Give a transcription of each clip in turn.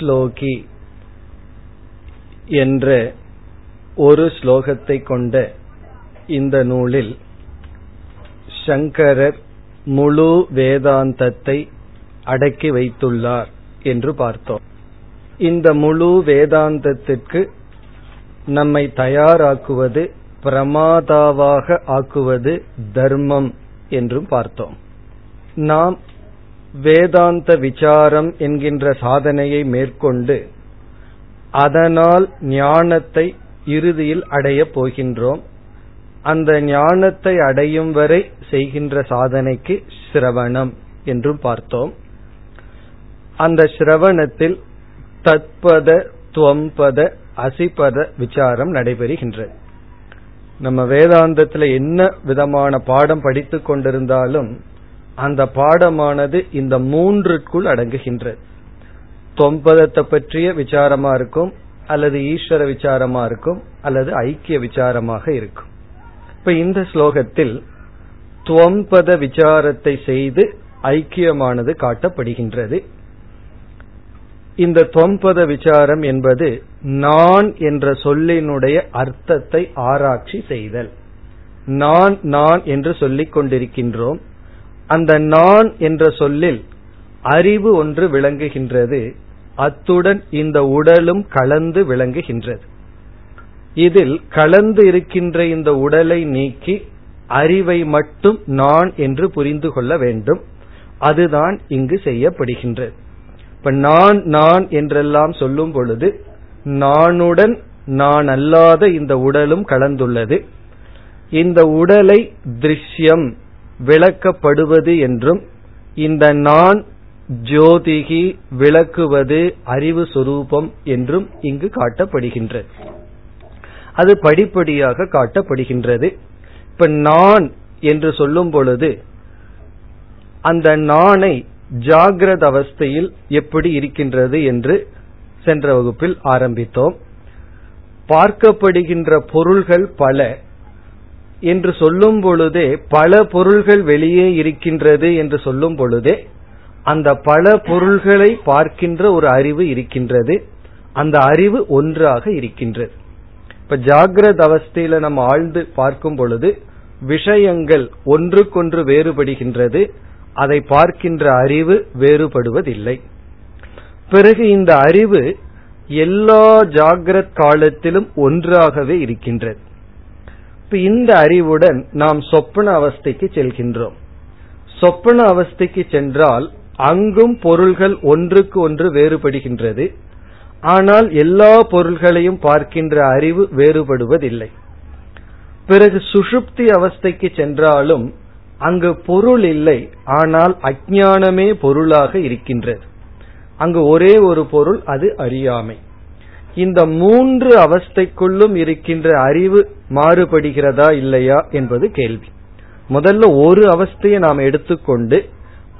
ஸ்லோகி என்ற ஒரு ஸ்லோகத்தை கொண்ட இந்த நூலில் சங்கரர் முழு வேதாந்தத்தை அடக்கி வைத்துள்ளார் என்று பார்த்தோம். இந்த முழு வேதாந்தத்திற்கு நம்மை தயாராக்குவது பிரமாதாவாக ஆக்குவது தர்மம் என்றும் பார்த்தோம். நாம் வேதாந்த விசாரம் என்கின்ற சாதனையை மேற்கொண்டு அதனால் ஞானத்தை இறுதியில் அடையப் போகின்றோம். அந்த ஞானத்தை அடையும் வரை செய்கின்ற சாதனைக்கு சிரவணம் என்றும் பார்த்தோம். அந்த சிரவணத்தில் தத்பத துவம்பத அசிபத விசாரம் நடைபெறுகின்றது நம்ம வேதாந்தத்துல என்ன விதமான பாடம் படித்துக் கொண்டிருந்தாலும் அந்த பாடமானது இந்த மூன்றுக்குள் அடங்குகின்றது. தொம்பதத்தை பற்றிய விசாரமா இருக்கும் அல்லது ஈஸ்வர விசாரமா இருக்கும் அல்லது ஐக்கிய விசாரமாக இருக்கும். இப்ப இந்த ஸ்லோகத்தில் துவம்பத விசாரத்தை செய்து ஐக்கியமானது காட்டப்படுகின்றது. இந்த தொம்பத விசாரம் என்பது நான் என்ற சொல்லினுடைய அர்த்தத்தை ஆராய்ச்சி செய்தல். நான் நான் என்று சொல்லிக் கொண்டிருக்கின்றோம். அந்த நான் என்ற சொல்லில் அறிவு ஒன்று விளங்குகின்றது. அத்துடன் இந்த உடலும் கலந்து விளங்குகின்றது. இதில் கலந்து இருக்கின்ற இந்த உடலை நீக்கி அறிவை மட்டும் நான் என்று புரிந்து கொள்ள வேண்டும். அதுதான் இங்கு செய்யப்படுகின்றது. இப்ப நான் நான் என்றெல்லாம் சொல்லும் பொழுது நானுடன் நான் அல்லாத இந்த உடலும் கலந்துள்ளது. இந்த உடலை திருஷ்யம் விளக்கப்படுவது என்றும் இந்த நான் ஜோதிகி விளக்குவது அறிவு சொரூபம் என்றும் இங்கு காட்டப்படுகின்றது அது படிப்படியாக காட்டப்படுகின்றது. இப்ப நான் என்று சொல்லும் பொழுது அந்த நானை ஜாகிரத அவஸ்தையில் எப்படி இருக்கின்றது என்று சென்ற வகுப்பில் ஆரம்பித்தோம். பார்க்கப்படுகின்ற பொருள்கள் பல என்று சொல்லும் பொழுதே பல பொருள்கள் வெளியே இருக்கின்றது என்று சொல்லும் பொழுதே அந்த பல பொருள்களை பார்க்கின்ற ஒரு அறிவு இருக்கின்றது. அந்த அறிவு ஒன்றாக இருக்கின்றது. இப்ப ஜாகிரத அவஸ்தையில நம்ம ஆழ்ந்து பார்க்கும் பொழுது விஷயங்கள் ஒன்றுக்கொன்று வேறுபடுகின்றது. அதை பார்க்கின்ற அறிவு வேறுபடுவதில்லை. பிறகு இந்த அறிவு எல்லா ஜாகிரத் காலத்திலும் ஒன்றாகவே இருக்கின்றது. இப்ப இந்த அறிவுடன் நாம் சொப்பன அவஸ்தைக்கு செல்கின்றோம். சொப்பன அவஸ்தைக்கு சென்றால் அங்கும் பொருள்கள் ஒன்றுக்கு ஒன்று வேறுபடுகின்றது. ஆனால் எல்லா பொருள்களையும் பார்க்கின்ற அறிவு வேறுபடுவதில்லை. பிறகு சுஷுப்தி அவஸ்தைக்கு சென்றாலும் அங்கு பொருள் இல்லை ஆனால் அஜானமே பொருளாக இருக்கின்றது. அங்கு ஒரே ஒரு பொருள் அது அறியாமை. இந்த மூன்று அவஸ்தைக்குள்ளும் இருக்கின்ற அறிவு மாறுபடுகிறதா இல்லையா என்பது கேள்வி. முதல்ல ஒரு அவஸ்தையை நாம் எடுத்துக்கொண்டு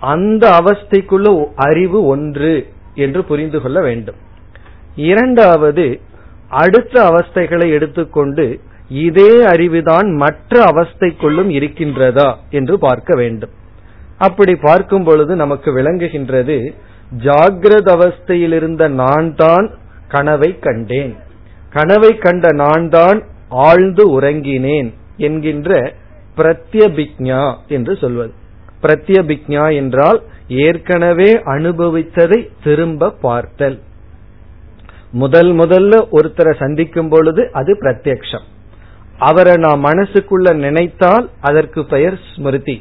அந்த அவஸ்தைக்குள்ள அறிவு ஒன்று என்று புரிந்து கொள்ள வேண்டும். இரண்டாவது அடுத்த அவஸ்தைகளை எடுத்துக்கொண்டு இதே அறிவுதான் மற்ற அவஸ்தைக்குள்ளும் இருக்கின்றதா என்று பார்க்க வேண்டும். அப்படி பார்க்கும் பொழுது நமக்கு விளங்குகின்றது ஜாகிரத அவஸ்தையில் இருந்த நான் தான் கனவை கண்டேன். கனவை கண்ட நான் தான் ஆழ்ந்து உறங்கினேன் என்கின்ற பிரத்யபிக்ஞா என்று சொல்வது. பிரத்யபிக்ஞா என்றால் ஏற்கனவே அனுபவித்ததை திரும்ப பார்த்தல். முதல் முதல்ல ஒருத்தரை சந்திக்கும் பொழுது அது பிரத்யக்ஷம். அவரை நான் மனசுக்குள்ள நினைத்தால் அதற்கு பெயர் ஸ்மிருதி.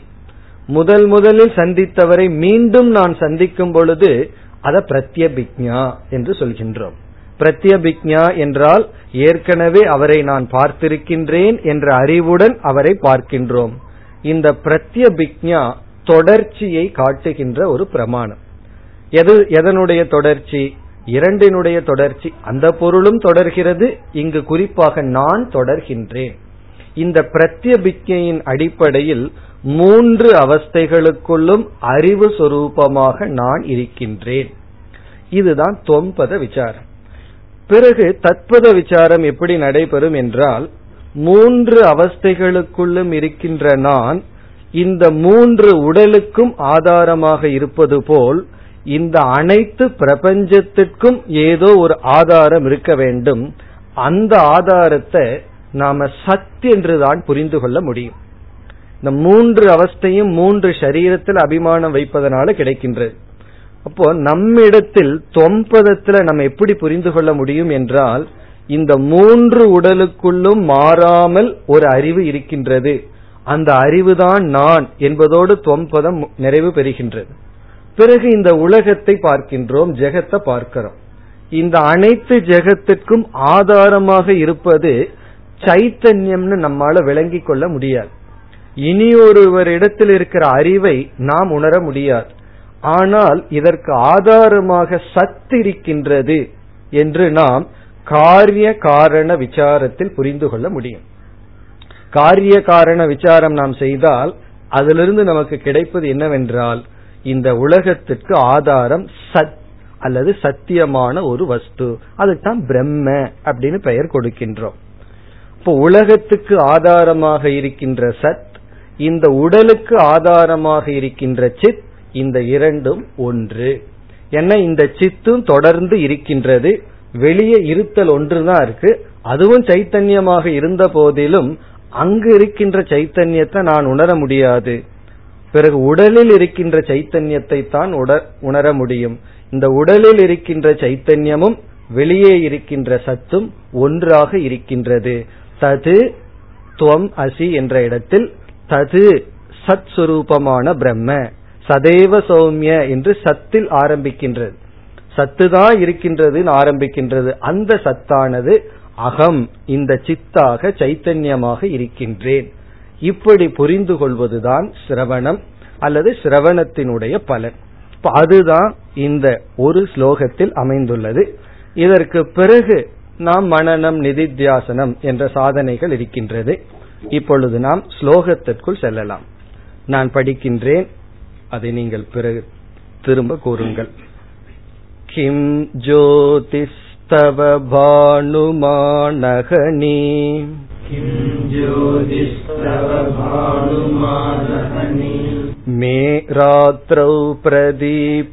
முதல் முதலில் சந்தித்தவரை மீண்டும் நான் சந்திக்கும் பொழுது அத பிரத்யபிக்ஞா என்று சொல்கின்றோம். பிரத்யபிக்ஞா என்றால் ஏற்கனவே அவரை நான் பார்த்திருக்கின்றேன் என்ற அறிவுடன் அவரை பார்க்கின்றோம். இந்த பிரத்யபிக்ஞா தொடர்ச்சியை காட்டுகின்ற ஒரு பிரமாணம். எது எதனுடைய தொடர்ச்சி? இரண்டினுடைய தொடர்ச்சி. அந்த பொருளும் தொடர்கிறது. இங்கு குறிப்பாக நான் தொடர்கின்றேன். இந்த பிரத்யபிக்ஞையின் அடிப்படையில் மூன்று அவஸ்தைகளுக்குள்ளும் அறிவு சொரூபமாக நான் இருக்கின்றேன். இதுதான் தொம்பத விசாரம். பிறகு தத்பத விசாரம் எப்படி நடைபெறும் என்றால் மூன்று அவஸ்தைகளுக்குள்ளும் இருக்கின்ற நான் இந்த மூன்று உடலுக்கும் ஆதாரமாக இருப்பது போல் இந்த அனைத்து பிரபஞ்சத்திற்கும் ஏதோ ஒரு ஆதாரம் இருக்க வேண்டும். அந்த ஆதாரத்தை நாம சத் என்றுதான் புரிந்து கொள்ள முடியும். இந்த மூன்று அவஸ்தையும் மூன்று சரீரத்தில் அபிமானம் வைப்பதனால கிடைக்கின்றது. அப்போ நம்மிடத்தில் தொம்பதத்துல நம்ம எப்படி புரிந்து கொள்ள முடியும் என்றால் இந்த மூன்று உடலுக்குள்ளும் மாறாமல் ஒரு அறிவு இருக்கின்றது. அந்த அறிவுதான் நான் என்பதோடு தொம்பதம் நிறைவு பெறுகின்றது. பிறகு இந்த உலகத்தை பார்க்கின்றோம் ஜெகத்தை பார்க்கிறோம். இந்த அனைத்து ஜெகத்திற்கும் ஆதாரமாக இருப்பது சைத்தன்யம்னு நம்மால விளங்கிக் கொள்ள முடியாது. இனி ஒருவரிடத்தில் இருக்கிற அறிவை நாம் உணர முடியாது. ஆனால் இதற்கு ஆதாரமாக சத் இருக்கின்றது என்று நாம் காரிய காரண விசாரத்தில் புரிந்து கொள்ள முடியும். காரிய காரண விசாரம் நாம் செய்தால் அதிலிருந்து நமக்கு கிடைப்பது என்னவென்றால் இந்த உலகத்திற்கு ஆதாரம் சத் அல்லது சத்தியமான ஒரு வஸ்து. அதுதான் பிரம்ம அப்படின்னு பெயர் கொடுக்கின்றோம். இப்போ உலகத்துக்கு ஆதாரமாக இருக்கின்ற சத் இந்த உடலுக்கு ஆதாரமாக இருக்கின்ற சித் இந்த இரண்டும் ஒன்று. என்ன இந்த சித்தும் தொடர்ந்து இருக்கின்றது? வெளியே இருத்தல் ஒன்றுதான் இருக்கு. அதுவும் சைத்தன்யமாக இருந்த போதிலும் அங்கு இருக்கின்ற சைத்தன்யத்தை நான் உணர முடியாது. பிறகு உடலில் இருக்கின்ற சைத்தன்யத்தை தான் உணர முடியும். இந்த உடலில் இருக்கின்ற சைத்தன்யமும் வெளியே இருக்கின்ற சத்தும் ஒன்றாக இருக்கின்றது. தது துவம் அசி என்ற இடத்தில் தது சத் சுரூபமான பிரம்ம. சதேவ சௌமிய என்று சத்தில் ஆரம்பிக்கின்றது. சத்துதான் இருக்கின்றது ஆரம்பிக்கின்றது. அந்த சத்தானது அகம் இந்த சித்தாக சைத்தன்யமாக இருக்கின்றேன். இப்படி புரிந்து கொள்வதுதான் சிரவணம் அல்லது சிரவணத்தினுடைய பலன். அதுதான் இந்த ஒரு ஸ்லோகத்தில் அமைந்துள்ளது. இதற்கு பிறகு நாம் மனநம் நிதித்தியாசனம் என்ற சாதனைகள் இருக்கின்றது. இப்பொழுது நாம் ஸ்லோகத்திற்குள் செல்லலாம். நான் படிக்கின்றேன். அதை நீங்கள் பிறகு திரும்ப கூறுங்கள் கிம் ஜோதிஸ்தவ பானுமானகனி मे रात्रौ प्रदीपादिकम्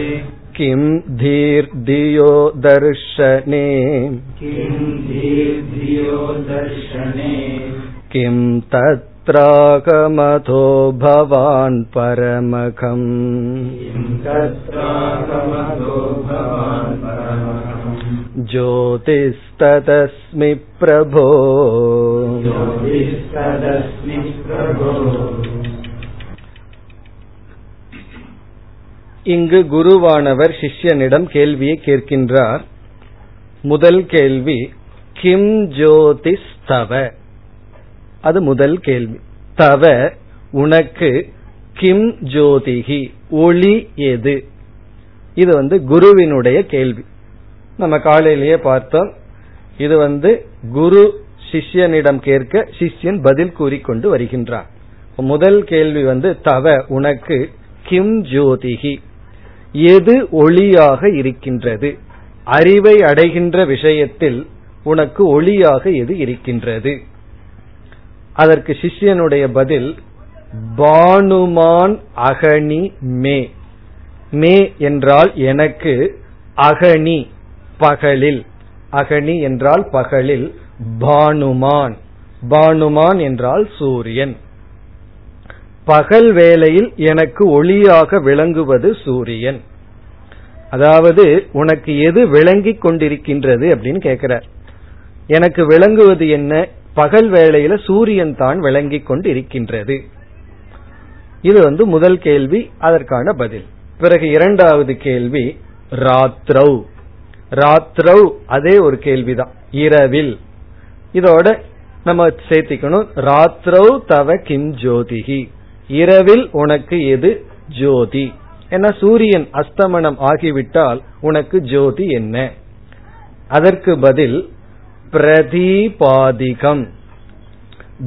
किं धीर्धियो दर्शने किं तत्रागमथो भवान् परमखम् ज्योतिस्तदस्मि प्रभो இங்கு குருவானவர் சிஷ்யனிடம் கேள்வியை கேட்கின்றார். முதல் கேள்வி கிம் ஜோதிஸ் தவ? அது முதல் கேள்வி. தவ உனக்கு கிம் ஜோதிகி ஒளி எது? இது வந்து குருவினுடைய கேள்வி. நம்ம காலையிலேயே பார்த்தோம். இது வந்து குரு சிஷ்யனிடம் கேட்க சிஷ்யன் பதில் கூறிக்கொண்டு வருகின்றார். முதல் கேள்வி வந்து தவ உனக்கு கிம் ஜோதிகி எது ஒளியாக இருக்கின்றது? அறிவை அடைகின்ற விஷயத்தில் உனக்கு ஒளியாக எது இருக்கின்றது? அதற்கு சிஷ்யனுடைய பதில் பானுமான் அகனி மே. மே என்றால் எனக்கு அகனி பகலில். அகனி என்றால் பகலில் பானுமான். பானுமான் என்றால் சூரியன். பகல் வேளையில் எனக்கு ஒளியாக விளங்குவது சூரியன். அதாவது உனக்கு எது விளங்கிக் கொண்டிருக்கின்றது அப்படின்னு கேட்கிறார் எனக்கு விளங்குவது என்ன? பகல் வேளையில சூரியன் தான் விளங்கிக் கொண்டு இருக்கின்றது இது வந்து முதல் கேள்வி அதற்கான பதில். பிறகு இரண்டாவது கேள்வி ராத்ரௌ ராத்ரௌ அதே ஒரு கேள்விதான். இரவில். இதோட நம்ம சேர்த்திக்கணும். ராத்ரௌ தவ கிம் ஜோதிகி இரவில் உனக்கு எது ஜோதி? ஏன்னா சூரியன் அஸ்தமனம் ஆகிவிட்டால் உனக்கு ஜோதி என்ன? அதற்கு பதில் பிரதீபாதிகம்.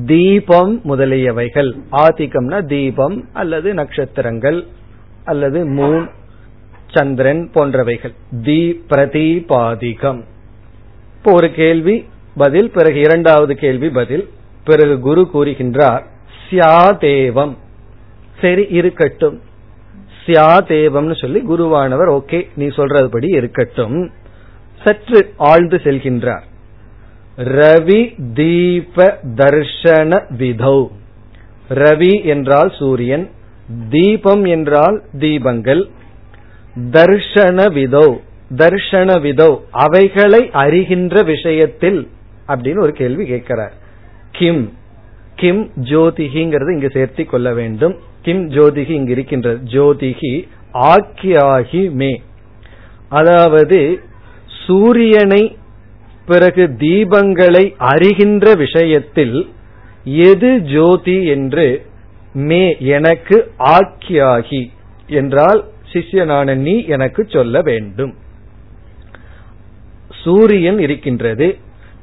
தீபம் முதலியவைகள். ஆதிக்கம்னா தீபம் அல்லது நட்சத்திரங்கள் அல்லது மூன் சந்திரன் போன்றவைகள். தி பிரதீபாதிகம். இப்போ ஒரு கேள்வி பதில் பிறகு இரண்டாவது கேள்வி பதில். பிறகு குரு கூறுகின்றார் சியாதேவம் சரி இருக்கட்டும். சியா தேவம்னு சொல்லி குருவானவர் ஓகே நீ சொல்றதுபடி இருக்கட்டும். சற்று ஆழ்ந்து செல்கின்றார். ரவி தீப தர்ஷன விதௌ. ரவி என்றால் சூரியன் தீபம் என்றால் தீபங்கள். தர்ஷன விதௌ தர்ஷன விதௌ அவைகளை அறிகின்ற விஷயத்தில் அப்படின்னு ஒரு கேள்வி கேட்கிறார். கிம் கிம் ஜோதிகிங்கிறது இங்கு சேர்த்தி கொள்ள வேண்டும். கிம் ஜோதிகி இங்கு இருக்கின்றது ஜோதிகி ஆக்கியாகி மே. அதாவது சூரியனை பிறகு தீபங்களை அறிகின்ற விஷயத்தில் எது ஜோதி என்று மே எனக்கு ஆக்கியாகி என்றால் சிஷ்யனான நீ எனக்கு சொல்ல வேண்டும். சூரியன் இருக்கின்றது.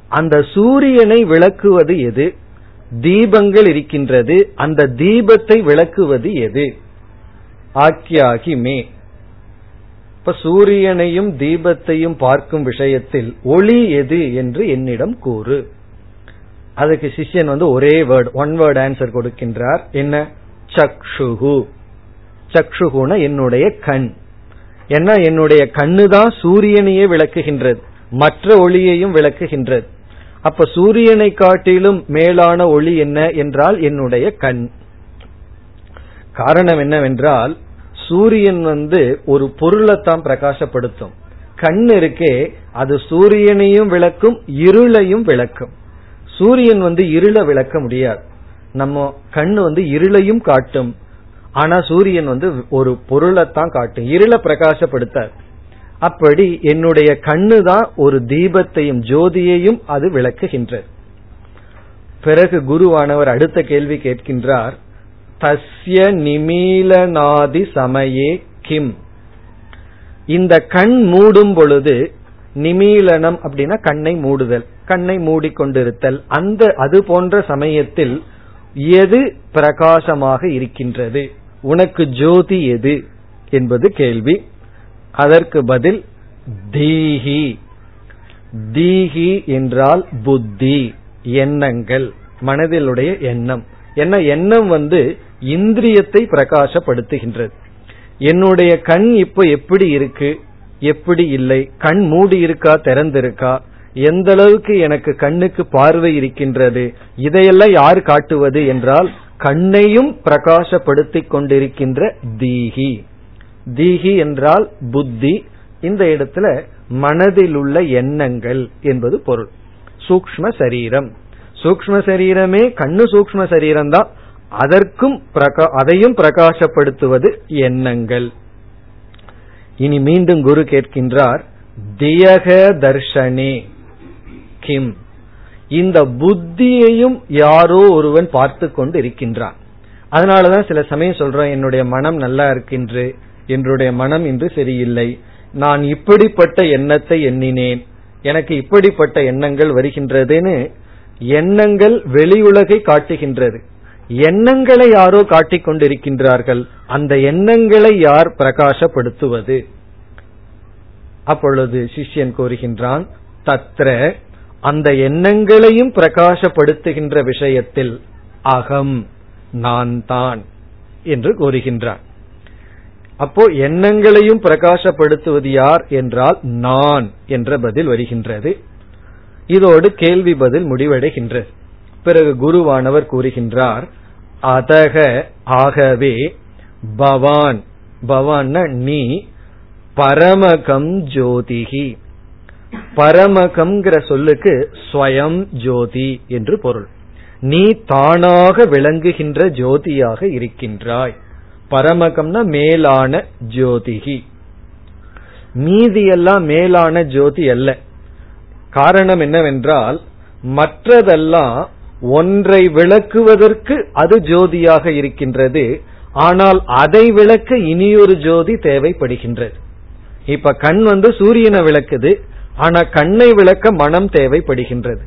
அந்த சூரியனை விளக்குவது எது? தீபங்கள் இருக்கின்றது. அந்த தீபத்தை விளக்குவது எது? ஆக்கியாகி மே. இப்ப சூரியனையும் தீபத்தையும் பார்க்கும் விஷயத்தில் ஒளி எது என்று என்னிடம் கூறு. அதுக்கு சிஷ்யன் வந்து ஒரே வேர்டு ஒன் வேர்ட் ஆன்சர் கொடுக்கின்றார். என்ன? சக்ஷுகு. சக்ஷுகுன என்னுடைய கண். என்ன என்னுடைய கண்ணு தான் சூரியனையே விளக்குகின்றது. மற்ற ஒளியையும் விளக்குகின்றது. அப்ப சூரியனை காட்டிலும் மேலான ஒளி என்ன என்றால் என்னுடைய கண். காரணம் என்னவென்றால் சூரியன் வந்து ஒரு பொருளைத்தான் பிரகாசப்படுத்தும். கண் இருக்கே அது சூரியனையும் விளக்கும் இருளையும் விளக்கும். சூரியன் வந்து இருளை விளக்க முடியாது. நம்ம கண் வந்து இருளையும் காட்டும். ஆனா சூரியன் வந்து ஒரு பொருளைத்தான் காட்டும். இருளை பிரகாசப்படுத்தார். அப்படி என்னுடைய கண்ணு தான் ஒரு தீபத்தையும் ஜோதியையும் அது விளக்குகின்றது. பிறகு குருவானவர் அடுத்த கேள்வி கேட்கின்றார் தஸ்ய நிமீலநாதி சமயே கிம்? இந்த கண் மூடும் பொழுது நிமீலனம் அப்படின்னா கண்ணை மூடுதல் கண்ணை மூடிக்கொண்டிருத்தல். அந்த அது போன்ற சமயத்தில் எது பிரகாசமாக இருக்கின்றது? உனக்கு ஜோதி எது? என்பது கேள்வி. அதற்கு பதில் தீஹி. தீஹி என்றால் புத்தி எண்ணங்கள் மனதிலுடைய எண்ணம். என்ன எண்ணம் வந்து இந்திரியத்தை பிரகாசப்படுத்துகின்றது. என்னுடைய கண் இப்ப எப்படி இருக்கு? எப்படி இல்லை? கண் மூடி இருக்கா திறந்திருக்கா? எந்த அளவுக்கு எனக்கு கண்ணுக்கு பார்வை இருக்கின்றது? இதையெல்லாம் யார் காட்டுவது என்றால் கண்ணையும் பிரகாசப்படுத்திக் கொண்டிருக்கின்ற தீகி தீகி என்றால் புத்தி. இந்த இடத்துல மனதில் உள்ள எண்ணங்கள் என்பது பொருள். சூக்ம சரீரம். சூக்ம சரீரமே கண்ணு சூக்ம சரீரம் தான் அதற்கும் அதையும் பிரகாசப்படுத்துவது எண்ணங்கள். இனி மீண்டும் குரு கேட்கின்றார் தியக தர்ஷனே கிம். இந்த புத்தியையும் யாரோ ஒருவன் பார்த்து கொண்டு இருக்கின்றான். அதனாலதான் சில சமயம் சொல்றோம் என்னுடைய மனம் நல்லா இருக்கின்று என்னுடைய மனம் இன்று சரியில்லை. நான் இப்படிப்பட்ட எண்ணத்தை எண்ணினேன். எனக்கு இப்படிப்பட்ட எண்ணங்கள் வருகின்றதுன்னு எண்ணங்கள் வெளியுலகை காட்டுகின்றது. எண்ணங்களை யாரோ காட்டிக் கொண்டிருக்கின்றார்கள். அந்த எண்ணங்களை யார் பிரகாசப்படுத்துவது? அப்பொழுது சிஷ்யன் கூறுகின்றான் தத்ர அந்த எண்ணங்களையும் பிரகாசப்படுத்துகின்ற விஷயத்தில் அகம் நான் தான் என்று கூறுகின்றான். அப்போ எண்ணங்களையும் பிரகாசப்படுத்துவது யார் என்றால் நான் என்ற பதில் வருகின்றது. இதோடு கேள்வி பதில் முடிவடைகின்றது. பிறகு குருவானவர் கூறுகின்றார் அதக ஆகவே பவான். பவான் நீ பரமகம் ஜோதிகி பரமகம்ங்கிற சொல்லுக்கு ஸ்வயம் ஜோதி என்று பொருள். நீ தானாக விளங்குகின்ற ஜோதியாக இருக்கின்றாய். பரமகம்னா மேலான ஜோதிகி. மீதியெல்லாம் மேலான ஜோதி அல்ல. காரணம் என்னவென்றால் மற்றதெல்லாம் ஒன்றை விளக்குவதற்கு அது ஜோதியாக இருக்கின்றது ஆனால் அதை விளக்க இனியொரு ஜோதி தேவைப்படுகின்றது. இப்ப கண் வந்து சூரியனை விளக்குது ஆனா கண்ணை விளக்க மனம் தேவைப்படுகின்றது.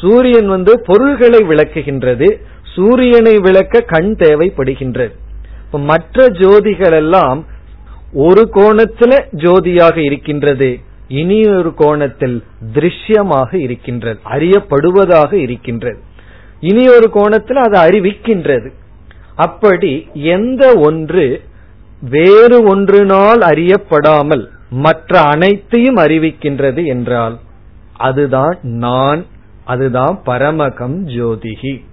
சூரியன் வந்து பொருள்களை விளக்குகின்றது சூரியனை விளக்க கண் தேவைப்படுகின்றது. மற்ற ஜோதிகள் எல்லாம் ஒரு கோணத்துல ஜோதியாக இருக்கின்றது இனி ஒரு கோணத்தில் திருஷ்யமாக இருக்கின்றது அறியப்படுவதாக இருக்கின்றது. இனி ஒரு கோணத்தில் அது அறிவிக்கின்றது. அப்படி எந்த ஒன்று வேறு ஒன்றினால் அறியப்படாமல் மற்ற அனைத்தையும் அறிவிக்கின்றது என்றால் அதுதான் நான் அதுதான் பரமகம் ஜோதிகி.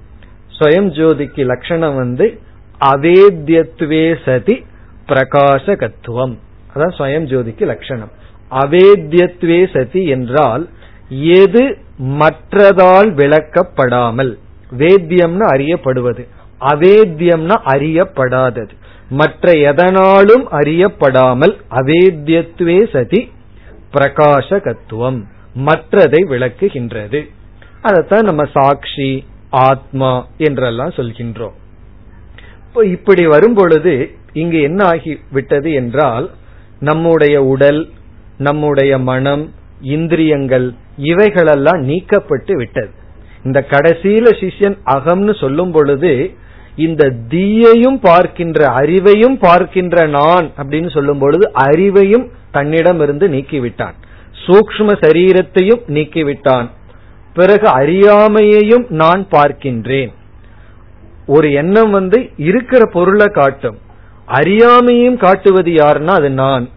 ஸ்வயம் ஜோதிக்கு லட்சணம் வந்து அவேத்யத்துவே சதி பிரகாசகத்துவம் அதான் ஸ்வயம் ஜோதிக்கு லட்சணம். அவேத்தியத்துவே சதி என்றால் எது மற்றதால் விளக்கப்படாமல் வேத்தியம்னு அறியப்படுவது அவேத்தியம்னா அறியப்படாதது. மற்ற எதனாலும் அறியப்படாமல் அவேத்தியத்துவே சதி பிரகாசகத்துவம் மற்றதை விளக்குகின்றது. அதைத்தான் நம்ம சாட்சி ஆத்மா என்றெல்லாம் சொல்கின்றோம். இப்படி வரும் பொழுது இங்கு என்ன ஆகி விட்டது என்றால் நம்முடைய உடல் நம்முடைய மனம் இந்திரியங்கள் இவைகளெல்லாம் நீக்கப்பட்டு விட்டது. இந்த கடைசியில சிஷ்யன் அகம்னு சொல்லும் பொழுது இந்த தீயையும் பார்க்கின்ற அறிவையும் பார்க்கின்ற நான் அப்படின்னு சொல்லும் பொழுது அறிவையும் தன்னிடம் இருந்து நீக்கிவிட்டான். சூக்ம சரீரத்தையும் நீக்கிவிட்டான். பிறகு அறியாமையையும் நான் பார்க்கின்றேன். ஒரு எண்ணம் வந்து இருக்கிற பொருளை காட்டும். அறியாமையும் காட்டுவது யாருன்னா அது நான்.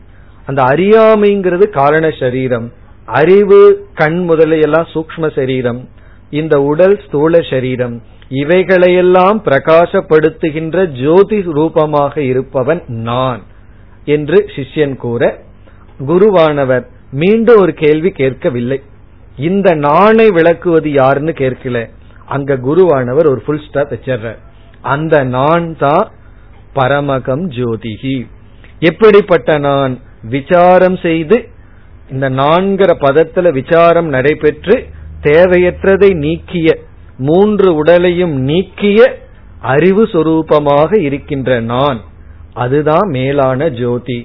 அந்த அறியாமைங்கிறது காரண சரீரம். அறிவு கண் முதலையெல்லாம் சூக்ம சரீரம். இந்த உடல் ஸ்தூல சரீரம். இவைகளையெல்லாம் பிரகாசப்படுத்துகின்ற ஜோதி ரூபமாக இருப்பவன் நான் என்று சிஷ்யன் கூற குருவானவர் மீண்டும் ஒரு கேள்வி கேட்கவில்லை. இந்த நானை விளக்குவது யாருன்னு கேட்கல. அங்க குருவானவர் ஒரு புல் ஸ்டாப் வச்சிடுற அந்த நான் தான் பரமகம் ஜோதிகி. எப்படிப்பட்ட நான்? விசாரம் செய்து இந்த நான்கிற பதத்துல விசாரம் நடைபெற்று தேவையற்றதை நீக்கிய மூன்று உடலையும் நீக்கிய அறிவு சொரூபமாக இருக்கின்ற நான் அதுதான் மேலான ஜோதி.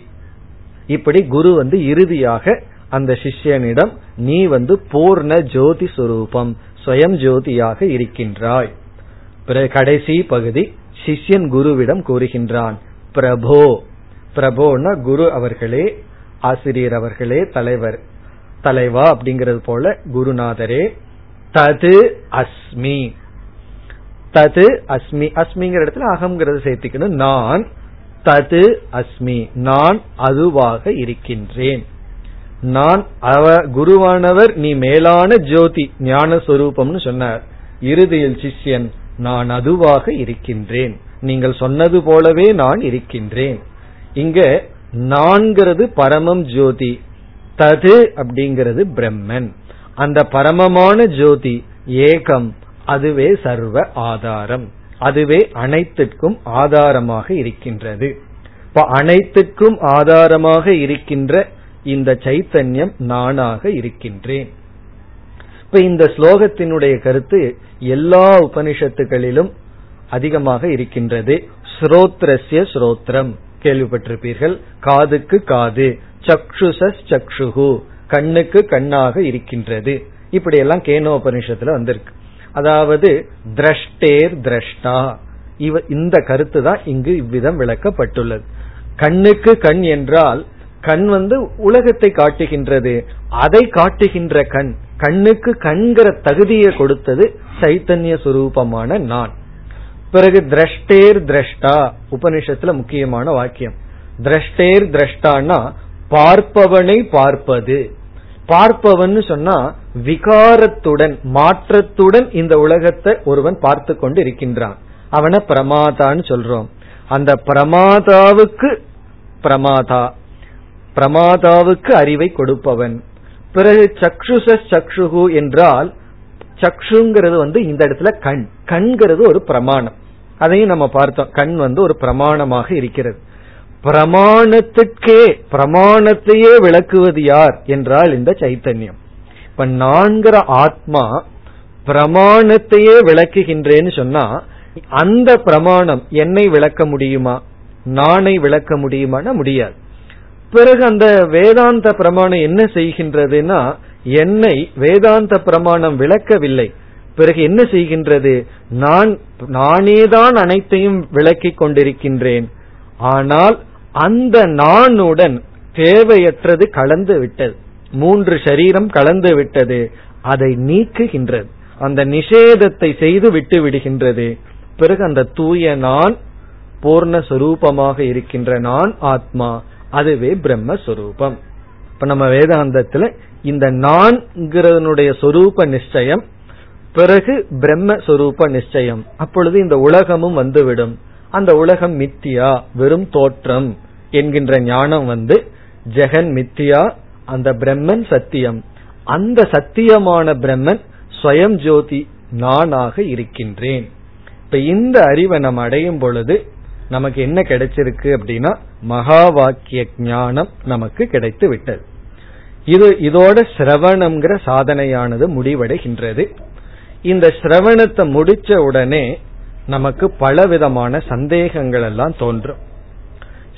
இப்படி குரு வந்து இறுதியாக அந்த சிஷ்யனிடம் நீ வந்து பூர்ண ஜோதி சுரூபம். ஸ்வயம் ஜோதியாக இருக்கின்றாய். கடைசி பகுதி சிஷ்யன் குருவிடம் கூறுகின்றான் பிரபோ. பிரபோனா குரு அவர்களே ஆசிரியர் அவர்களே தலைவர். தலைவா அப்படிங்கிறது போல குருநாதரே. தது அஸ்மி. தது அஸ்மி. அஸ்மிங்கிற இடத்துல அகங்கிறது சேர்த்துக்கணும். நான் தது அஸ்மி. நான் அதுவாக இருக்கின்றேன். நான் அவ குருவானவர் நீ மேலான ஜோதி ஞான சொரூபம்னு சொன்னார். இறுதியில் சிஷ்யன் நான் அதுவாக இருக்கின்றேன். நீங்கள் சொன்னது போலவே நான் இருக்கின்றேன். இங்க நான்கிறது பரமம் ஜோதி தது அப்படிங்கிறது பிரம்மன். அந்த பரமமான ஜோதி ஏகம் அதுவே சர்வ ஆதாரம். அதுவே அனைத்திற்கும் ஆதாரமாக இருக்கின்றது. இப்ப அனைத்துக்கும் ஆதாரமாக இருக்கின்ற இந்த சைத்தன்யம் நானாக இருக்கின்றேன். இப்ப இந்த ஸ்லோகத்தினுடைய கருத்து எல்லா உபனிஷத்துகளிலும் அதிகமாக இருக்கின்றது. ஸ்ரோத்ரஸ்ய ஸ்ரோத்ரம். கேள்விப்பட்டிருப்பீர்கள். காதுக்கு காது. சக்ஷுசஸ் சக்ஷுகு. கண்ணுக்கு கண்ணாக இருக்கின்றது. இப்படி எல்லாம் கேனோபனிஷத்துல வந்திருக்கு. அதாவது திரஷ்டேர் திரஷ்டா. இவ இந்த கருத்து தான் இங்கு இவ்விதம் விளக்கப்பட்டுள்ளது. கண்ணுக்கு கண் என்றால் கண் வந்து உலகத்தை காட்டுகின்றது. அதை காட்டுகின்ற கண் கண்ணுக்கு கண்கிற தகுதியை கொடுத்தது சைத்தன்ய சுரூபமான நான். பிறகு திரஷ்டேர் திரஷ்டா உபனிஷத்துல முக்கியமான வாக்கியம். திரஷ்டேர் திரஷ்டான்னா பார்ப்பவனை பார்ப்பது. பார்ப்பவன் சொன்னா விகாரத்துடன் மாற்றத்துடன் இந்த உலகத்தை ஒருவன் பார்த்து கொண்டு இருக்கின்றான் அவனை பிரமாதான்னு சொல்றோம். அந்த பிரமாதாவுக்கு பிரமாதா பிரமாதாவுக்கு அறிவை கொடுப்பவன். பிறகு சக்ஷுச சக்ஷுகு என்றால் சக்ஷுங்கிறது வந்து இந்த இடத்துல கண். கண்கிறது ஒரு பிரமாணம். அதையும் நம்ம பார்த்தோம். கண் வந்து ஒரு பிரமாணமாக இருக்கிறது. பிரமாணத்துக்கே பிரமாணத்தையே விளக்குவது யார் என்றால் இந்த சைத்தன்யம். இப்ப நான்கிற ஆத்மா பிரமாணத்தையே விளக்குகின்றேன்னு சொன்னா அந்த பிரமாணம் என்னை விளக்க முடியுமா? நானை விளக்க முடியுமான முடியாது. பிறகு அந்த வேதாந்த பிரமாணம் என்ன செய்கின்றதுன்னா என்னை வேதாந்த பிரமாணம் விளக்கவில்லை. பிறகு என்ன செய்கின்றது? நான் நானேதான் அனைத்தையும் விளக்கிக் கொண்டிருக்கின்றேன். ஆனால் அந்த நானுடன் தேவையற்றது கலந்து விட்டது. மூன்று சரீரம் கலந்து விட்டது. அதை நீக்குகின்றது. அந்த நிஷேதத்தை செய்து விட்டு விடுகின்றது. பிறகு அந்த தூய நான் பூர்ணஸ்வரூபமாக இருக்கின்ற நான் ஆத்மா. அதுவே பிரம்மஸ்வரூபம். இப்ப நம்ம வேதாந்தத்துல இந்த நான்கிறதனுடைய சொரூப நிச்சயம் பிறகு பிரம்மஸ்வரூப நிச்சயம். அப்பொழுது இந்த உலகமும் வந்துவிடும். அந்த உலகம் மித்தியா வெறும் தோற்றம் என்கின்ற ஞானம் வந்து ஜெகன் மித்தியா அந்த பிரம்மன் சத்தியம். அந்த சத்தியமான பிரம்மன் ஸ்வயம் ஜோதி நானாக இருக்கின்றேன். இப்ப இந்த அறிவை நம்ம அடையும் பொழுது நமக்கு என்ன கிடைச்சிருக்கு அப்படின்னா மகா வாக்கிய ஞானம் நமக்கு கிடைத்து விட்டது. இது இதோட சிரவணம்ங்கிற சாதனையானது முடிவடைகின்றது. இந்த சிரவணத்தை முடிச்ச உடனே நமக்கு பலவிதமான சந்தேகங்கள் எல்லாம் தோன்றும்.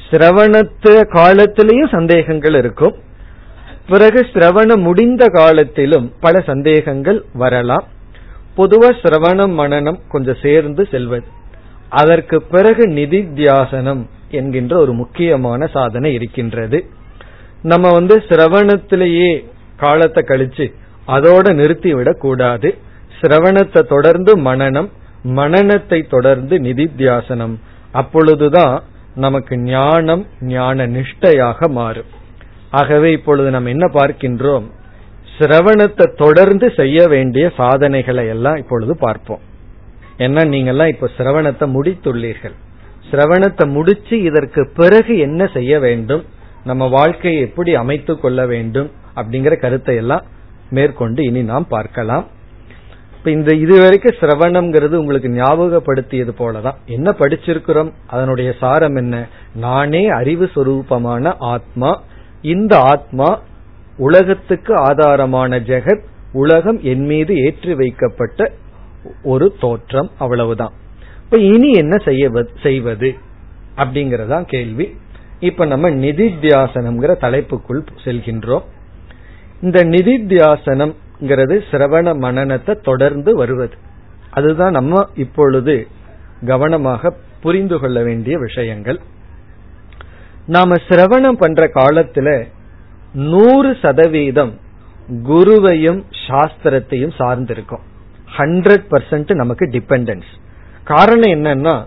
சிரவணத்து காலத்திலையும் சந்தேகங்கள் இருக்கும். பிறகு சிரவணம் முடிந்த காலத்திலும் பல சந்தேகங்கள் வரலாம். பொதுவா சிரவணம் மனநம் கொஞ்சம் சேர்ந்து செல்வது. அதற்கு பிறகு நிதித்தியாசனம் என்கின்ற ஒரு முக்கியமான சாதனை இருக்கின்றது. நம்ம வந்து சிரவணத்திலேயே காலத்தை கழிச்சு அதோட நிறுத்திவிடக் கூடாது. சிரவணத்தை தொடர்ந்து மனநம் மனநத்தை தொடர்ந்து நிதித்தியாசனம் அப்பொழுதுதான் நமக்கு ஞானம் ஞான நிஷ்டையாக மாறும். ஆகவே இப்பொழுது நம்ம என்ன பார்க்கின்றோம்? சிரவணத்தை தொடர்ந்து செய்ய வேண்டிய சாதனைகளை எல்லாம் இப்பொழுது பார்ப்போம். ஏன்னா நீங்கெல்லாம் இப்ப சிரவணத்தை முடித்துள்ளீர்கள். சிரவணத்தை முடிச்சு இதற்கு பிறகு என்ன செய்ய வேண்டும்? நம்ம வாழ்க்கையை எப்படி அமைத்து கொள்ள வேண்டும்? அப்படிங்கிற கருத்தை எல்லாம் மேற்கொண்டு இனி நாம் பார்க்கலாம். இப்ப இந்த இதுவரைக்கும் சிரவணம்ங்கிறது உங்களுக்கு ஞாபகப்படுத்தியது போலதான். என்ன படிச்சிருக்கிறோம்? அதனுடைய சாரம் என்ன? நானே அறிவு சொரூபமான ஆத்மா. இந்த ஆத்மா உலகத்துக்கு ஆதாரமான ஜெகத். உலகம் என் மீது ஏற்றி வைக்கப்பட்ட ஒரு தோற்றம் அவ்வளவுதான். இப்ப இனி என்ன செய்ய செய்வது? அப்படிங்கறதா கேள்வி. இப்ப நம்ம நிதித்தியாசனம்ங்கிற தலைப்புக்குள் செல்கின்றோம். இந்த நிதித்தியாசனம்ங்கிறது சிரவண மனநத்தை தொடர்ந்து வருவது. அதுதான் நம்ம இப்பொழுது கவனமாக புரிந்து கொள்ள வேண்டிய விஷயங்கள். நாம சிரவணம் பண்ற காலத்துல நூறு சதவீதம் குருவையும் சாஸ்திரத்தையும் சார்ந்திருக்கும். ஹண்ட்ரட் பர்சன்ட் நமக்கு டிபெண்டன்ஸ் காரணம் என்னன்னா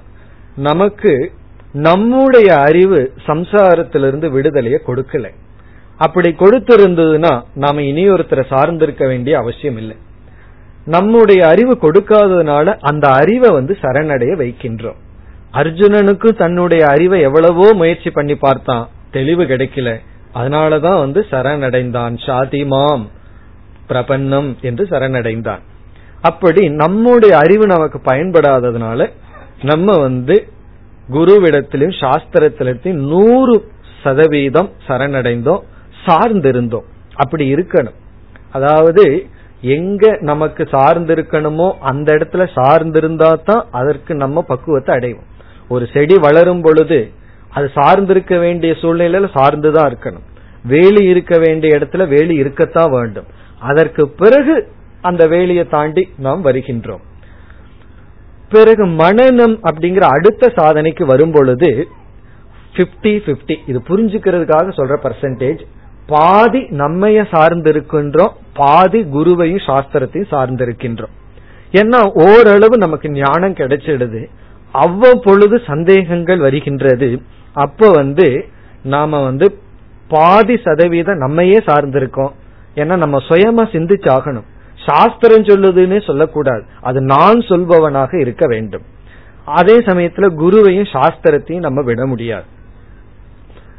நமக்கு நம்முடைய அறிவு சம்சாரத்திலிருந்து விடுதலையை கொடுக்கல. அப்படி கொடுத்திருந்ததுன்னா நாம இனி ஒருத்தரை சார்ந்திருக்க வேண்டிய அவசியம் இல்லை. நம்முடைய அறிவு கொடுக்காததுனால அந்த அறிவை வந்து சரணடைய வைக்கின்றோம். அர்ஜுனனுக்கு தன்னுடைய அறிவை எவ்வளவோ முயற்சி பண்ணி பார்த்தான் தெளிவு கிடைக்கல. அதனாலதான் வந்து சரணடைந்தான். சாதிமாம் பிரபன்னம் என்று சரணடைந்தான். அப்படி நம்முடைய அறிவு நமக்கு பயன்படாததுனால நம்ம வந்து குருவிடத்திலும் சாஸ்திரத்திலும் நூறு சதவீதம் சரணடைந்தோம் சார்ந்திருந்தோம். அப்படி இருக்கணும். அதாவது எங்க நமக்கு சார்ந்திருக்கணுமோ அந்த இடத்துல சார்ந்திருந்தா தான் அதற்கு நம்ம பக்குவத்தை அடைவோம். ஒரு செடி வளரும் பொழுது அது சார்ந்திருக்க வேண்டிய சூழ்நிலையில சார்ந்துதான் இருக்கணும். வேலி இருக்க வேண்டிய இடத்துல வேலி இருக்கத்தான் வேண்டும். அதற்கு பிறகு அந்த வேலியை தாண்டி நாம் வருகின்றோம். பிறகு மனநம் அப்படிங்கிற அடுத்த சாதனைக்கு வரும் பொழுது பிப்டி பிப்டி இது புரிஞ்சுக்கிறதுக்காக சொல்ற பர்சன்டேஜ் பாதி நம்மைய சார்ந்திருக்கின்றோம் பாதி குருவையும் சாஸ்திரத்தையும் சார்ந்திருக்கின்றோம். ஏன்னா ஓரளவு நமக்கு ஞானம் கிடைச்சிடுது அவ்வப்பொழுது சந்தேகங்கள் வருகின்றது அப்ப வந்து நாம வந்து பாதி சதவீதம் நம்மையே சார்ந்திருக்கோம். ஏன்னா நம்ம சுயமா சிந்திச்சாகணும். சாஸ்திரம் சொல்லுதுன்னு சொல்லக்கூடாது. அது நான் சொல்பவனாக இருக்க வேண்டும். அதே சமயத்துல குருவையும் சாஸ்திரத்தையும் நம்ம விட முடியாது.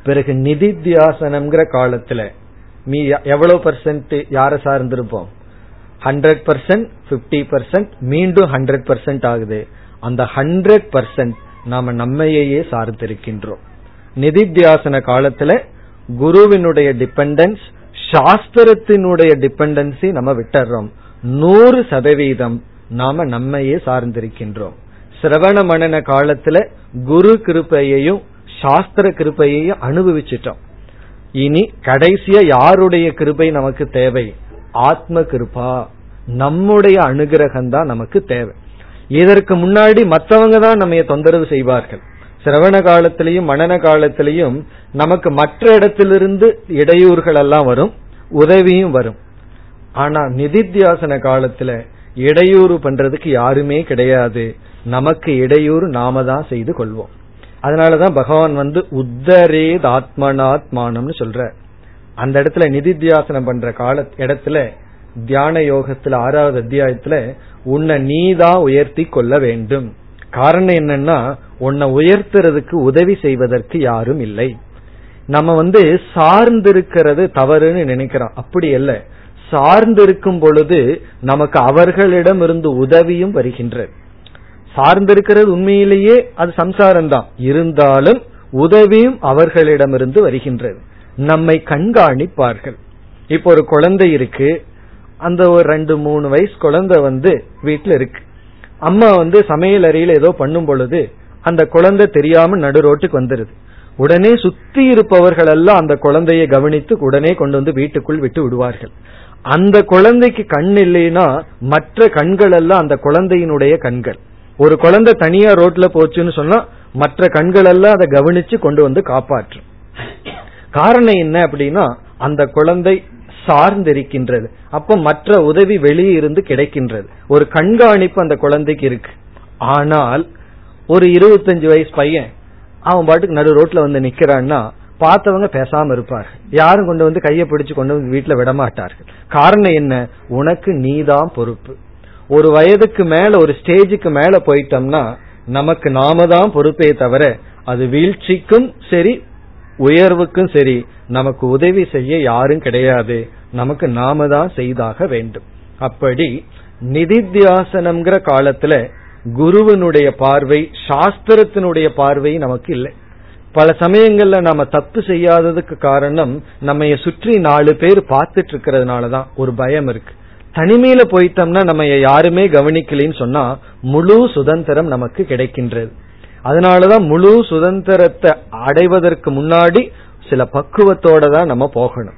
பிறகு நிதித்தியாசனம்ங்கிற காலத்துல மீ எவ்வளவு பர்சன்ட் யார சார்ந்திருப்போம்? ஹண்ட்ரட் பர்சன்ட் பிப்டி பர்சன்ட் மீண்டும் ஹண்ட்ரட் பர்சன்ட் ஆகுது. அந்த ஹண்ட்ரட் பர்சன்ட் நாம நம்மையே சார்ந்திருக்கின்றோம். நிதித்தியாசன காலத்துல குருவினுடைய டிபெண்டன்ஸ் சாஸ்திரத்தினுடைய டிபெண்டன்சி நம்ம விட்டுறோம். நூறு சதவீதம் நாம நம்மையே சார்ந்திருக்கின்றோம். சிரவண மனன காலத்துல குரு கிருப்பையையும் சாஸ்திர கிருப்பையையும் அனுபவிச்சிட்டோம். இனி கடைசியா யாருடைய கிருபை நமக்கு தேவை? ஆத்ம கிருபா. நம்முடைய அனுகிரகம் தான் நமக்கு தேவை. இதற்கு முன்னாடி மற்றவங்க தான் நம்ம தொந்தரவு செய்வார்கள். சிரவண காலத்திலையும் மனன காலத்திலையும் நமக்கு மற்ற இடத்திலிருந்து இடையூறுகள் எல்லாம் வரும். உதவியும் வரும். ஆனா நிதித்தியாசன காலத்துல இடையூறு பண்றதுக்கு யாருமே கிடையாது. நமக்கு இடையூறு நாம தான் செய்து கொள்வோம். அதனாலதான் பகவான் வந்து உத்தரேத் ஆத்மனாத்மானம்னு சொல்ற அந்த இடத்துல நிதித்தியாசனம் பண்ற கால இடத்துல தியான யோகத்துல ஆறாவது அத்தியாயத்துல உன்னை நீதான் உயர்த்தி கொள்ள வேண்டும். காரணம் என்னன்னா உன்னை உயர்த்துறதுக்கு உதவி செய்வதற்கு யாரும் இல்லை. நம்ம வந்து சார்ந்திருக்கிறது தவறுன்னு நினைக்கிறோம். அப்படி அல்ல. சார்ந்திருக்கும் பொழுது நமக்கு அவர்களிடம் இருந்து உதவியும் வருகின்றது. சார்ந்திருக்கிறது உண்மையிலேயே அது சம்சாரம் தான் இருந்தாலும் உதவியும் அவர்களிடமிருந்து வருகின்றது. நம்மை கண்காணிப்பார்கள். இப்போ ஒரு குழந்தை இருக்கு. அந்த ஒரு ரெண்டு மூணு வயசு குழந்தை வந்து வீட்டில் இருக்கு. அம்மா வந்து சமையல் அறையில ஏதோ பண்ணும் பொழுது அந்த குழந்தை தெரியாம நடு ரோட்டுக்கு வந்துருது. உடனே சுத்தி இருப்பவர்கள் எல்லாம் அந்த குழந்தையை கவனித்து உடனே கொண்டு வந்து வீட்டுக்குள் விட்டு விடுவார்கள். அந்த குழந்தைக்கு கண் இல்லைன்னா மற்ற கண்கள் எல்லாம் அந்த குழந்தையினுடைய கண்கள். ஒரு குழந்தை தனியா ரோட்ல போச்சுன்னு சொன்னா மற்ற கண்கள் எல்லாம் அதை கவனிச்சு கொண்டு வந்து காப்பாற்றும். காரணம் என்ன அப்படின்னா அந்த குழந்தை சார்ந்திருக்கின்றது. அப்ப மற்ற உதவி வெளியே இருந்து கிடைக்கின்றது. ஒரு கண்காணிப்பு அந்த குழந்தைக்கு இருக்கு. ஆனால் ஒரு இருபத்தஞ்சு வயசு பையன் அவன் பாட்டுக்கு நடு ரோட்ல வந்து நிக்கிறான்னா பார்த்தவங்க பேசாம இருப்பார் யாரும் கொண்டு வந்து கையை பிடிச்சு கொண்டு வந்து வீட்டுல விடமாட்டார்கள். காரணம் என்ன? உனக்கு நீதான் பொறுப்பு. ஒரு வயதுக்கு மேல ஒரு ஸ்டேஜுக்கு மேல போயிட்டோம்னா நமக்கு நாம தான் பொறுப்பே தவிர அது வீழ்ச்சிக்கும் சரி உயர்வுக்கும் சரி நமக்கு உதவி செய்ய யாரும் கிடையாது. நமக்கு நாம தான் செய்தாக வேண்டும். அப்படி நிதித்தியாசனம்ங்கிற காலத்துல குருவனுடைய பார்வை சாஸ்திரத்தினுடைய பார்வை நமக்கு இல்லை. பல சமயங்கள்ல நாம தப்பு செய்யாததுக்கு காரணம் நம்ம சுற்றி நாலு பேர் பார்த்துட்டு இருக்கிறதுனாலதான் ஒரு பயம் இருக்கு. தனிமையில போயிட்டோம்னா நம்ம யாருமே கவனிக்கலன்னு சொன்னா முழு சுதந்திரம் நமக்கு கிடைக்கின்றது. அதனாலதான் முழு சுதந்திரத்தை அடைவதற்கு முன்னாடி சில பக்குவத்தோட தான் நம்ம போகணும்.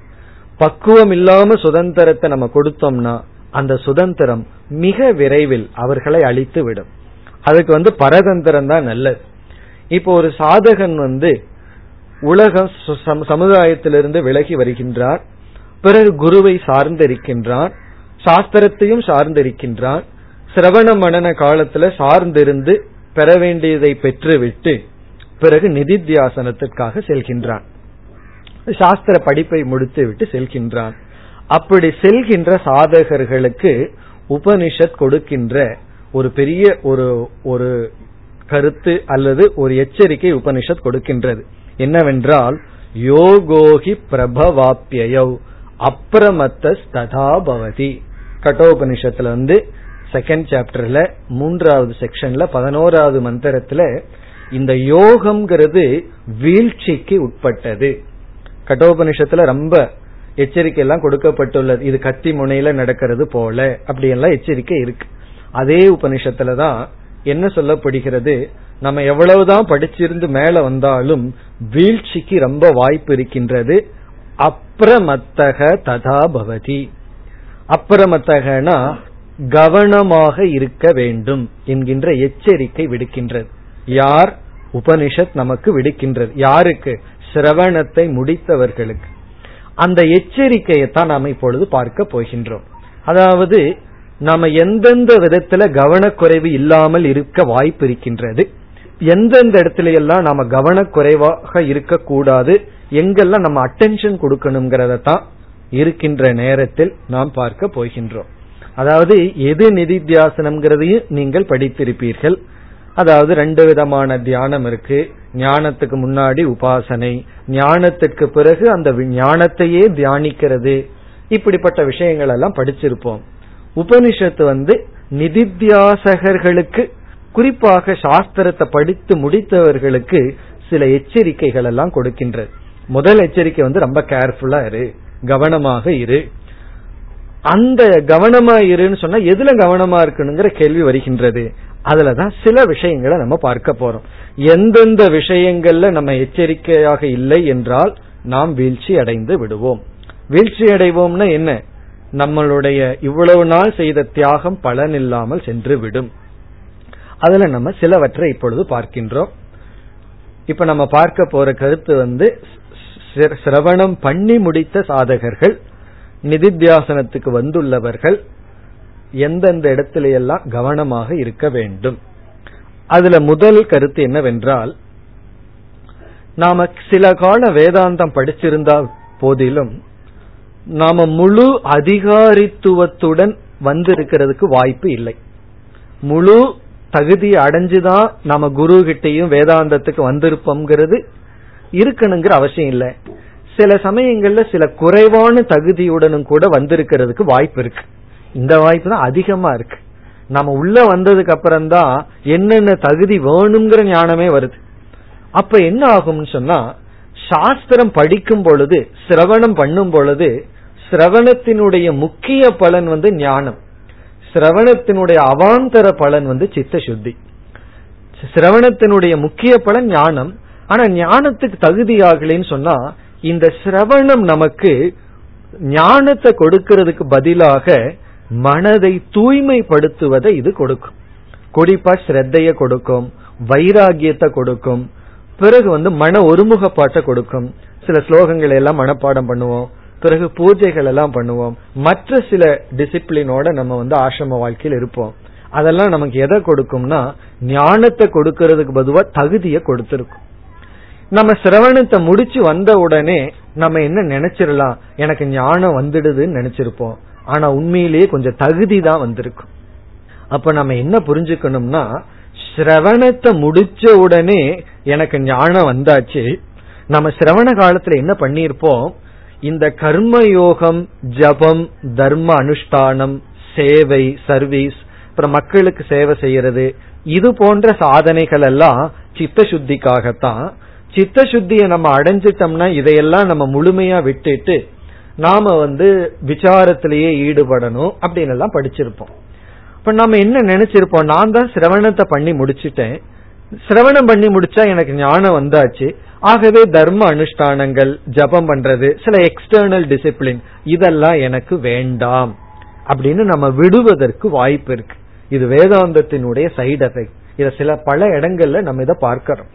பக்குவம் இல்லாம சுதந்திரத்தை நம்ம கொடுத்தோம்னா அந்த சுதந்திரம் மிக விரைவில் அவர்களை அழித்து விடும் அதுக்கு வந்து பரதந்திரம் தான் நல்லது. இப்போ ஒரு சாதகன் வந்து உலக சமுதாயத்திலிருந்து விலகி வருகின்றார். பிறகு குருவை சார்ந்திருக்கின்றார். சாஸ்திரத்தையும் சார்ந்திருக்கின்றார். சிரவண மனன காலத்துல சார்ந்திருந்து பெற வேண்டியதை பெற்றுவிட்டு பிறகு நிதித்தியாசனத்திற்காக செல்கின்றான் சாஸ்திர படிப்பை முடித்து விட்டு செல்கின்றான் அப்படி செல்கின்ற சாதகர்களுக்கு உபனிஷத் கொடுக்கின்ற ஒரு பெரிய ஒரு ஒரு கருத்து அல்லது ஒரு எச்சரிக்கை உபனிஷத் கொடுக்கின்றது. என்னவென்றால் யோகோகி பிரபவாப்பியவ் அப்பிரமத்த கட்டோபனிஷத்துல வந்து செகண்ட் சாப்டர்ல மூன்றாவது செக்ஷன்ல பதினோராவது மந்திரத்துல இந்த யோகம்ங்கிறது வீழ்ச்சிக்கு உட்பட்டது. கட்டோபனிஷத்துல ரொம்ப எச்சரிக்கை எல்லாம் கொடுக்கப்பட்டுள்ளது. இது கத்தி முனையில நடக்கிறது போல. அப்படி எல்லாம் எச்சரிக்கை இருக்கு. அதே உபனிஷத்துல தான் என்ன சொல்லப்படுகிறது? நம்ம எவ்வளவுதான் படிச்சிருந்து மேல வந்தாலும் வீழ்ச்சிக்கு ரொம்ப வாய்ப்பு இருக்கின்றது. அப்புறமத்தக ததா பவதி. அப்பிரமத்தகனா கவனமாக இருக்க வேண்டும் என்கின்ற எச்சரிக்கை விடுக்கின்றது. யார்? உபனிஷத் நமக்கு விடுக்கின்றது. யாருக்கு? சிரவணத்தை முடித்தவர்களுக்கு. அந்த எச்சரிக்கையை தான் நாம் இப்பொழுது பார்க்க போகின்றோம். அதாவது நாம எந்தெந்த விதத்துல கவனக்குறைவு இல்லாமல் இருக்க வாய்ப்பு இருக்கின்றது எந்தெந்த இடத்துல எல்லாம் நாம கவனக்குறைவாக இருக்கக்கூடாது எங்கெல்லாம் நம்ம அட்டென்ஷன் கொடுக்கணுங்கிறத தான் இருக்கின்ற நேரத்தில் நாம் பார்க்க போகின்றோம். அதாவது எது நிதித்தியாசனம்ங்கிறதையும் நீங்கள் படித்திருப்பீர்கள். அதாவது ரெண்டு விதமான தியானம் இருக்கு. ஞானத்துக்கு முன்னாடி உபாசனை ஞானத்துக்கு பிறகு அந்த ஞானத்தையே தியானிக்கிறது. இப்படிப்பட்ட விஷயங்கள் எல்லாம் படிச்சிருப்போம். உபனிஷத்து வந்து நிதித்தியாசகர்களுக்கு குறிப்பாக சாஸ்திரத்தை படித்து முடித்தவர்களுக்கு சில எச்சரிக்கைகள் எல்லாம் கொடுக்கின்றது முதல் எச்சரிக்கை வந்து ரொம்ப கேர்ஃபுல்லா இரு கவனமாக இரு. அந்த கவனமா இருன்னு சொன்னா எதுல கவனமா இருக்கணுங்கிற கேள்வி வருகின்றது. அதுலதான் சில விஷயங்களை நம்ம பார்க்க போறோம். எந்தெந்த விஷயங்கள்ல நம்ம எச்சரிக்கையாக இல்லை என்றால் நாம் வீழ்ச்சி அடைந்து விடுவோம். வீழ்ச்சி அடைவோம்னா என்ன? நம்மளுடைய இவ்வளவு நாள் செய்த தியாகம் பலன் இல்லாமல் சென்று விடும். அதுல நம்ம சிலவற்றை இப்பொழுது பார்க்கின்றோம். இப்ப நம்ம பார்க்க போற கருத்து வந்து சிரவணம் பண்ணி முடித்த சாதகர்கள் நிதித்தியாசனத்துக்கு வந்துள்ளவர்கள் எந்தெந்த இடத்துல எல்லாம் கவனமாக இருக்க வேண்டும். அதுல முதல் கருத்து என்னவென்றால் நாம சில கால வேதாந்தம் படிச்சிருந்தா போதிலும் நாம முழு அதிகாரித்துவத்துடன் வந்திருக்கிறதுக்கு வாய்ப்பு இல்லை. முழு தகுதி அடைஞ்சுதான் நம்ம குரு கிட்டையும் வேதாந்தத்துக்கு வந்திருப்போம்ங்கிறது இருக்கணுங்கிற அவசியம் இல்லை. சில சமயங்கள்ல சில குறைவான தகுதியுடனும் கூட வந்திருக்கிறதுக்கு வாய்ப்பு இருக்கு. இந்த வாய்ப்பு தான் அதிகமா இருக்கு. நம்ம உள்ள வந்ததுக்கு அப்புறம் தான் என்னென்ன தகுதி வேணுங்கிற ஞானமே வருது. அப்ப என்ன ஆகும்னு சொன்னா சாஸ்திரம் படிக்கும் பொழுது சிரவணம் பண்ணும் பொழுது சிரவணத்தினுடைய முக்கிய பலன் வந்து ஞானம். சிரவணத்தினுடைய அவாந்தர பலன் வந்து சித்த சுத்தி சிரவணத்தினுடைய முக்கிய பலன் ஞானம். ஆனா ஞானத்துக்கு தகுதி ஆகலன்னு சொன்னா இந்த சிரவணம் நமக்கு ஞானத்தை கொடுக்கிறதுக்கு பதிலாக மனதை தூய்மைப்படுத்துவதை இது கொடுக்கும். குறிப்பா ஸ்ரத்தைய கொடுக்கும் வைராகியத்தை கொடுக்கும். பிறகு வந்து மன ஒருமுகப்பாட்டை கொடுக்கும். சில ஸ்லோகங்களை எல்லாம் மனப்பாடம் பண்ணுவோம். பிறகு பூஜைகள் எல்லாம் பண்ணுவோம். மற்ற சில டிசிப்ளினோட நம்ம வந்து ஆசிரம வாழ்க்கையில் இருப்போம். அதெல்லாம் நமக்கு எதை கொடுக்கும்னா ஞானத்தை கொடுக்கறதுக்கு பதுவா தகுதியை கொடுத்திருக்கும். நம்ம சிரவணத்தை முடிச்சு வந்த உடனே நம்ம என்ன நினைச்சிடலாம் எனக்கு ஞானம் வந்துடுதுன்னு நினைச்சிருப்போம். ஆனா உண்மையிலேயே கொஞ்சம் தகுதி தான் வந்திருக்கும். அப்ப நம்ம என்ன புரிஞ்சுக்கணும்னா சிரவணத்தை முடிச்ச உடனே எனக்கு ஞானம் வந்தாச்சு. நம்ம சிரவண காலத்துல என்ன பண்ணிருப்போம் இந்த கர்ம யோகம் ஜபம் தர்ம அனுஷ்டானம் சேவை சர்வீஸ் அப்புறம் மக்களுக்கு சேவை செய்யறது இது போன்ற சாதனைகள் எல்லாம் சித்த சுத்திக்காகத்தான். சித்த சுத்தியை நம்ம அடைஞ்சிட்டோம்னா இதையெல்லாம் நம்ம முழுமையா விட்டுட்டு நாம வந்து விசாரத்திலேயே ஈடுபடணும் அப்படின்னு எல்லாம் படிச்சிருப்போம். இப்ப நம்ம என்ன நினைச்சிருப்போம்? நான் தான் சிரவணத்தை பண்ணி முடிச்சிட்டேன். சிரவணம் பண்ணி முடிச்சா எனக்கு ஞானம் வந்தாச்சு. ஆகவே தர்ம அனுஷ்டானங்கள் ஜபம் பண்றது சில எக்ஸ்டர்னல் டிசிப்ளின் இதெல்லாம் எனக்கு வேண்டாம் அப்படின்னு நம்ம விடுவதற்கு வாய்ப்பு இருக்கு. இது வேதாந்தத்தினுடைய சைடு எஃபெக்ட் இத சில பல இடங்கள்ல நம்ம இதை பார்க்கிறோம்.